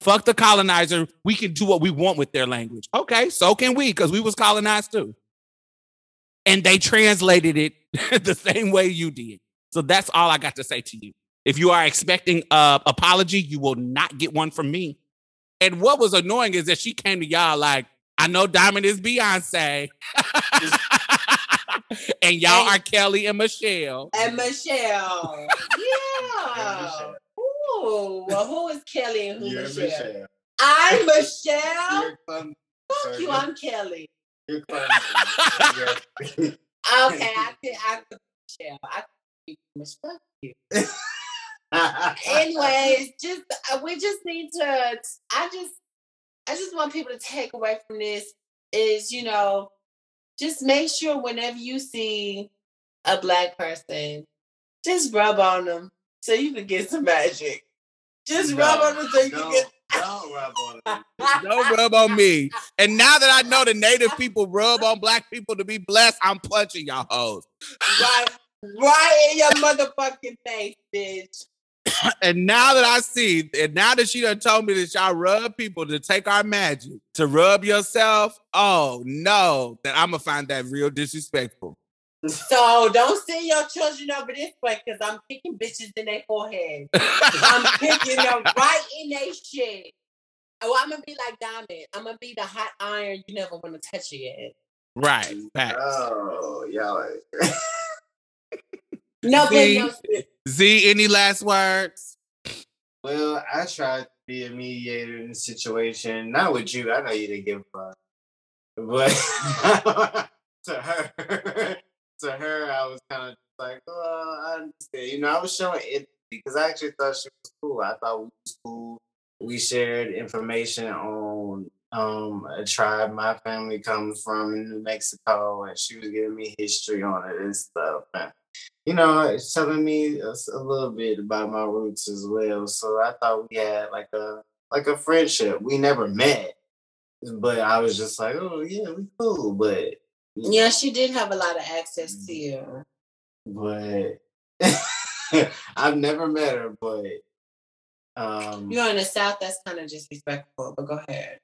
Fuck the colonizer. We can do what we want with their language. Okay, so can we, because we was colonized too. And they translated it (laughs) the same way you did. So that's all I got to say to you. If you are expecting a apology, you will not get one from me. And what was annoying is that she came to y'all like, I know Diamond is Beyonce. (laughs) and y'all are Kelly and Michelle. And Michelle. Yeah. Ooh, well, who is Kelly and who Michelle? Michelle. I'm (laughs) Michelle. You're Fuck sorry, you, I'm Kelly. You're clumsy. (laughs) Okay, I (laughs) can I can Michelle. I can Michelle. Fuck you. (laughs) Anyways, just uh, we just need to. I just I just want people to take away from this is you know just make sure whenever you see a black person Just rub on them so you can get some magic. Just No, rub on them so you can get. Don't rub on them. Don't rub on me. And now that I know the native people rub on black people to be blessed, I'm punching y'all hoes. right, right in your motherfucking face, bitch. (coughs) And now that I see, and now that she done told me that y'all rub people to take our magic, to rub yourself, oh no, that I'm gonna find that real disrespectful. So don't send your children over this way because I'm kicking bitches in their forehead. I'm kicking them (laughs) right in their shit. Oh, I'm gonna be like Diamond. I'm gonna be the hot iron you never want to touch again. Right. Facts. Oh, y'all. No, See? but no, Z, any last words? Well, I tried to be a mediator in the situation. Not with you. I know you didn't give a fuck. But (laughs) to her, to her, I was kind of like, oh, I understand. You know, I was showing it because I actually thought she was cool. I thought we was cool. We shared information on um a tribe my family comes from in New Mexico, and she was giving me history on it and stuff. And you know, it's telling me a little bit about my roots as well. So I thought we had like a like a friendship. We never met, but I was just like, oh yeah, we cool. But yeah, she did have a lot of access to you. but (laughs) I've never met her. But um, You're in the South, that's kind of disrespectful, but go ahead.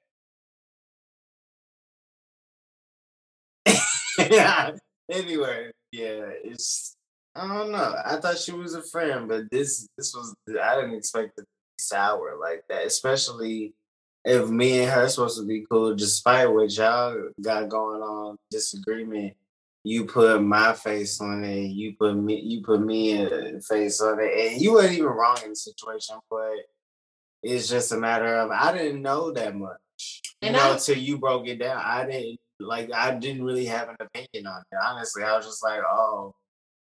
yeah. (laughs) Anyway, yeah, it's I don't know. I thought she was a friend, but this this was I didn't expect it to be sour like that, especially if me and her supposed to be cool, despite what y'all got going on, disagreement. You put my face on it. You put me. You put me a face on it, and you weren't even wrong in the situation. But it's just a matter of I didn't know that much, you And know, I- until you broke it down. I didn't like. I didn't really have an opinion on it. Honestly, I was just like, oh,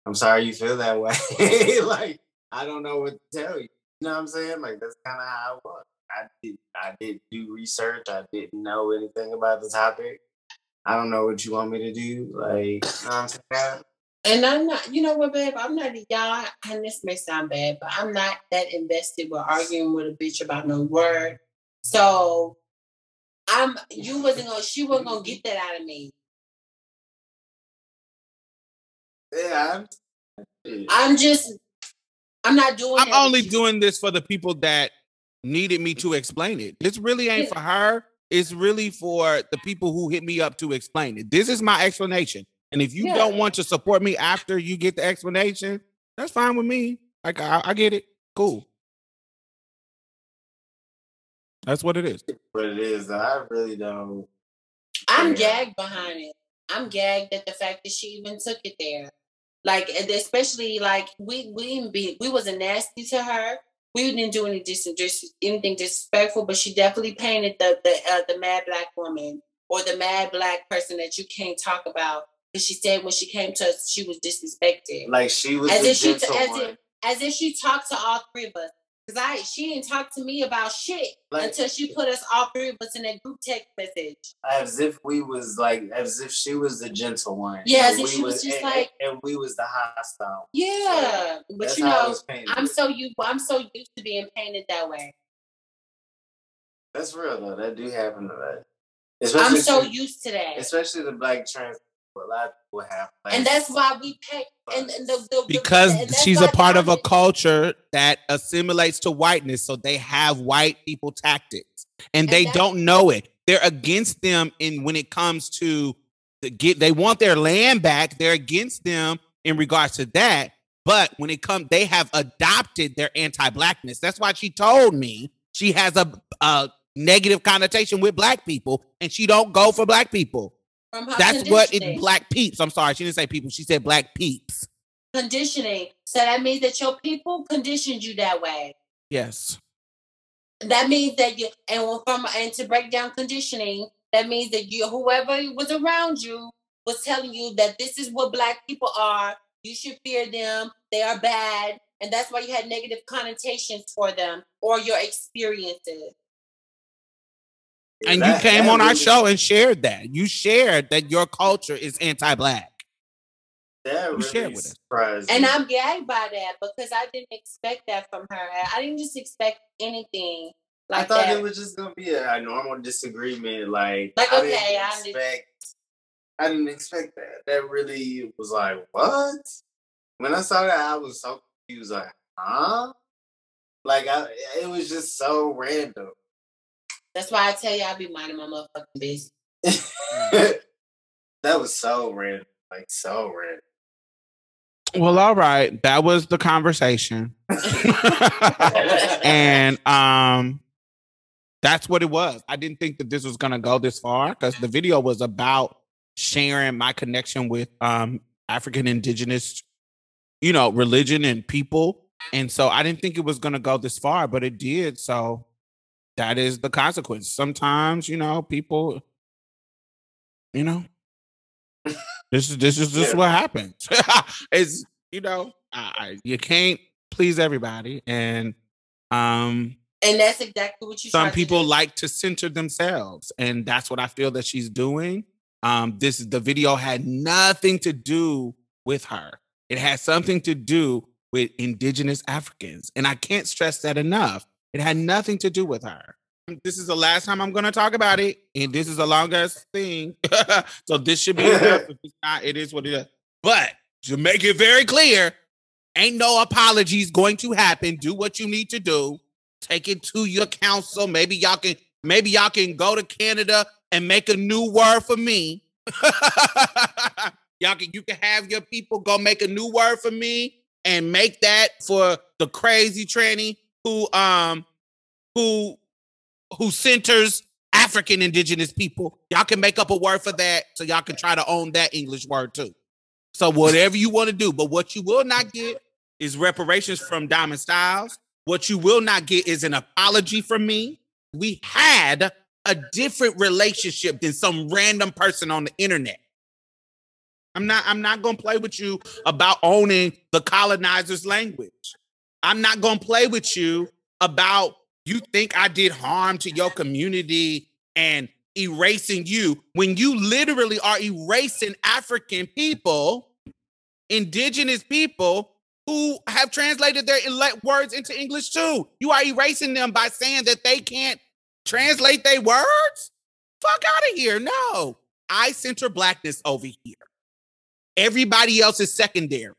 I'm sorry you feel that way. (laughs) like I don't know what to tell you. You know what I'm saying? Like that's kind of how I was. I did I did do research. I didn't know anything about the topic. I don't know what you want me to do. Like, you know what I'm saying? And I'm not, you know what, babe? I'm not y'all, and this may sound bad, but I'm not that invested with arguing with a bitch about no word. So I'm you wasn't gonna she wasn't gonna get that out of me. Yeah, I'm, I'm just I'm not doing I'm only doing this for the people that needed me to explain it. This really ain't for her. It's really for the people who hit me up to explain it. This is my explanation. And if you Yeah. don't want to support me after you get the explanation, that's fine with me. Like I, I get it. Cool. That's what it is. what it is. I really don't. I'm Yeah. gagged behind it. I'm gagged at the fact that she even took it there. Like, and especially like we we didn't be we wasn't nasty to her. We didn't do any dis, dis anything disrespectful, but she definitely painted the the uh, the mad black woman or the mad black person that you can't talk about. Because she said when she came to us, she was disrespected. Like she was as if she gentle as if as if she talked to all three of us. Cause I she didn't talk to me about shit Like- until she put us all three of us in that group text message. as if we was like as if she was the gentle one. Yeah, and as if we she was just and, like- and, we was the hostile. Yeah, but you know. I'm so you I'm so used to being painted that way. That's real though. That do happen to that. I'm so to- used to that. especially the black trans. A lot of people have. Like, And that's why we pay and, and the, the, the- Because and she's a part of a culture that assimilates to whiteness. So they have white people tactics. And And they don't know it. They're against them in when it comes to the get they want their land back. They're against them in regards to that. But when it comes, they have adopted their anti-blackness. That's why she told me she has a, a negative connotation with black people, and she don't go for black people. From her That's what it black peeps. I'm sorry, she didn't say people. She said black peeps. conditioning. So that means that your people conditioned you that way. Yes. That means that you and from and to break down conditioning, that means that you whoever was around you was telling you that this is what black people are. You should fear them. They are bad. And that's why you had negative connotations for them or your experiences. And that- you came that on our show and shared that. You shared that your culture is anti-black. That You really with us. surprised And. I'm gagged by that because I didn't expect that from her. I didn't just expect anything I thought that. it was just gonna be a, a normal disagreement. Like, Like, I okay, didn't I under- expect. I didn't expect that. That really was like, what? When I saw that, I was so confused. Like, huh? Like, I, it was just so random. That's why I tell you I be minding my motherfucking business. (laughs) that was so random. Like, so random. Well, all right. That was the conversation. (laughs) (laughs) and um that's what it was. I didn't think that this was gonna go this far because the video was about sharing my connection with um African indigenous, you know, religion and people. And so I didn't think it was gonna go this far, but it did. So that is the consequence. Sometimes, you know, people, you know, this is this is just Yeah. what happens. (laughs) it's you know, I, you can't please everybody, and um, And that's exactly what you some tried to people like to center themselves, and that's what I feel that she's doing. Um, this the video had nothing to do with her. It had something to do with indigenous Africans, and I can't stress that enough. It had nothing to do with her. This is the last time I'm going to talk about it, and this is the longest thing, (laughs) so this should be enough. (laughs) If it's not, it is what it is. But to make it very clear, ain't no apologies going to happen. Do what you need to do. Take it to your council. Maybe y'all can maybe y'all can go to Canada and make a new word for me. (laughs) y'all can you can have your people go make a new word for me and make that for the crazy tranny who um who who centers African indigenous people. Y'all can make up a word for that so y'all can try to own that English word too. So whatever you want to do, but what you will not get is reparations from Diamond Stylz. What you will not get is an apology from me. We had a different relationship than some random person on the internet. I'm not I'm not going to play with you about owning the colonizer's language. I'm not going to play with you about you think I did harm to your community and erasing you when you literally are erasing African people, indigenous people who have translated their words into English too. You are erasing them by saying that they can't translate their words? Fuck out of here. No. I center blackness over here. Everybody else is secondary.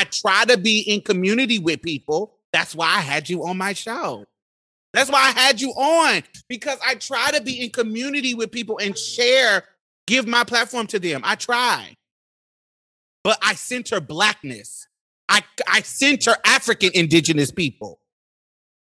I try to be in community with people. That's why I had you on my show. That's why I had you on because I try to be in community with people and share, give my platform to them. I try. But I center blackness. I, I center African indigenous people.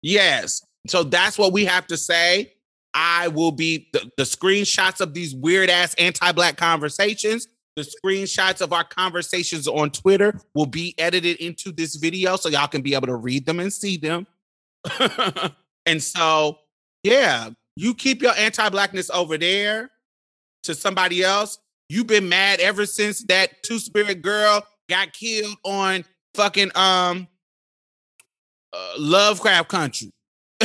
Yes. So that's what we have to say. I will be the, the screenshots of these weird ass anti black conversations. The screenshots of our conversations on Twitter will be edited into this video so y'all can be able to read them and see them. (laughs) and so, yeah, you keep your anti blackness over there to somebody else. You've been mad ever since that two spirit girl got killed on fucking um uh, Lovecraft Country.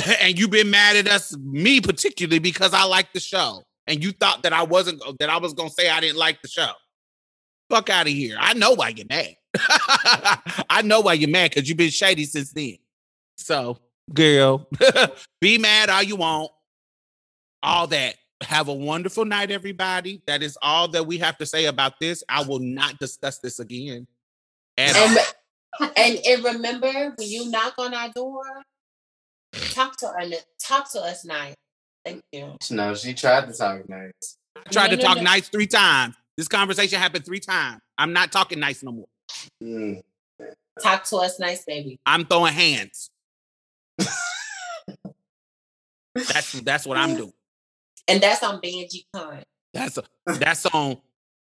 (laughs) and you've been mad at us, me particularly, because I like the show. And you thought that I wasn't that I was gonna say I didn't like the show. Fuck out of here. I know why you're mad. (laughs) I know why you're mad because you've been shady since then. So, girl, (laughs) be mad all you want. All that. Have a wonderful night, everybody. That is all that we have to say about this. I will not discuss this again. And, and and remember when you knock on our door, talk to us. Talk to us nice. Thank you. No, she tried to talk nice. I tried No, to no, talk no. nice three times. This conversation happened three times. I'm not talking nice no more. Mm. Talk to us nice, baby. I'm throwing hands. that's (laughs) that's what I'm doing. And that's on Benji Khan. That's a, (laughs) that's on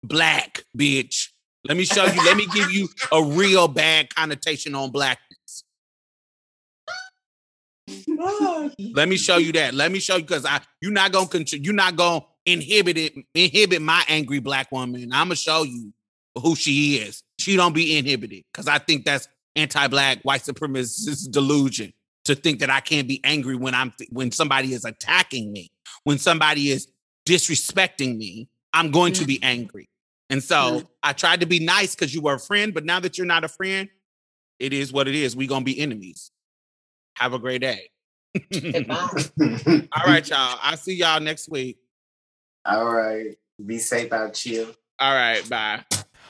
black, bitch. Let me show you. Let me give you (laughs) a real bad connotation on blackness. Let me show you that. Let me show you because I you're not gonna contr- you're not gonna inhibit it inhibit my angry black woman. I'm gonna show you who she is. She don't be inhibited because I think that's anti-black white supremacist delusion to think that I can't be angry when I'm when somebody is attacking me, when somebody is disrespecting me. I'm going to be mm-hmm. angry. And so mm-hmm. I tried to be nice because you were a friend, but now that you're not a friend, it is what it is. We're gonna be enemies. Have a great day. (laughs) All right, y'all. I'll see y'all next week. All right. Be safe out, chill. All right, bye.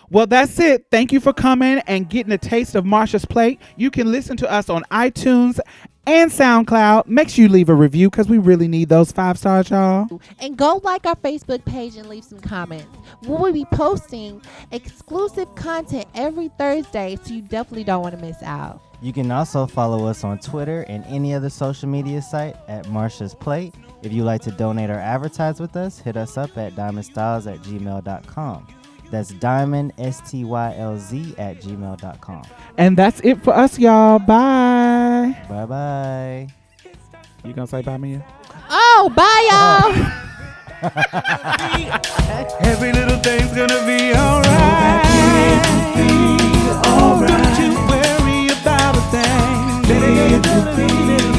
Well, that's it. Thank you for coming and getting a taste of Marsha's plate. You can listen to us on iTunes and SoundCloud. Make sure you leave a review because we really need those five stars, y'all. And go like our Facebook page and leave some comments. We will be posting exclusive content every Thursday, so you definitely don't want to miss out. You can also follow us on Twitter and any other social media site at Marsha's Plate. If you'd like to donate or advertise with us, hit us up at diamondstylz at gmail.com. That's diamond, S T Y L Z, at gmail.com. And that's it for us, y'all. Bye. Bye bye. You gonna say bye, Mia? Oh, bye, y'all. (laughs) Every little thing's gonna be alright. Don't you worry about a thing. Baby,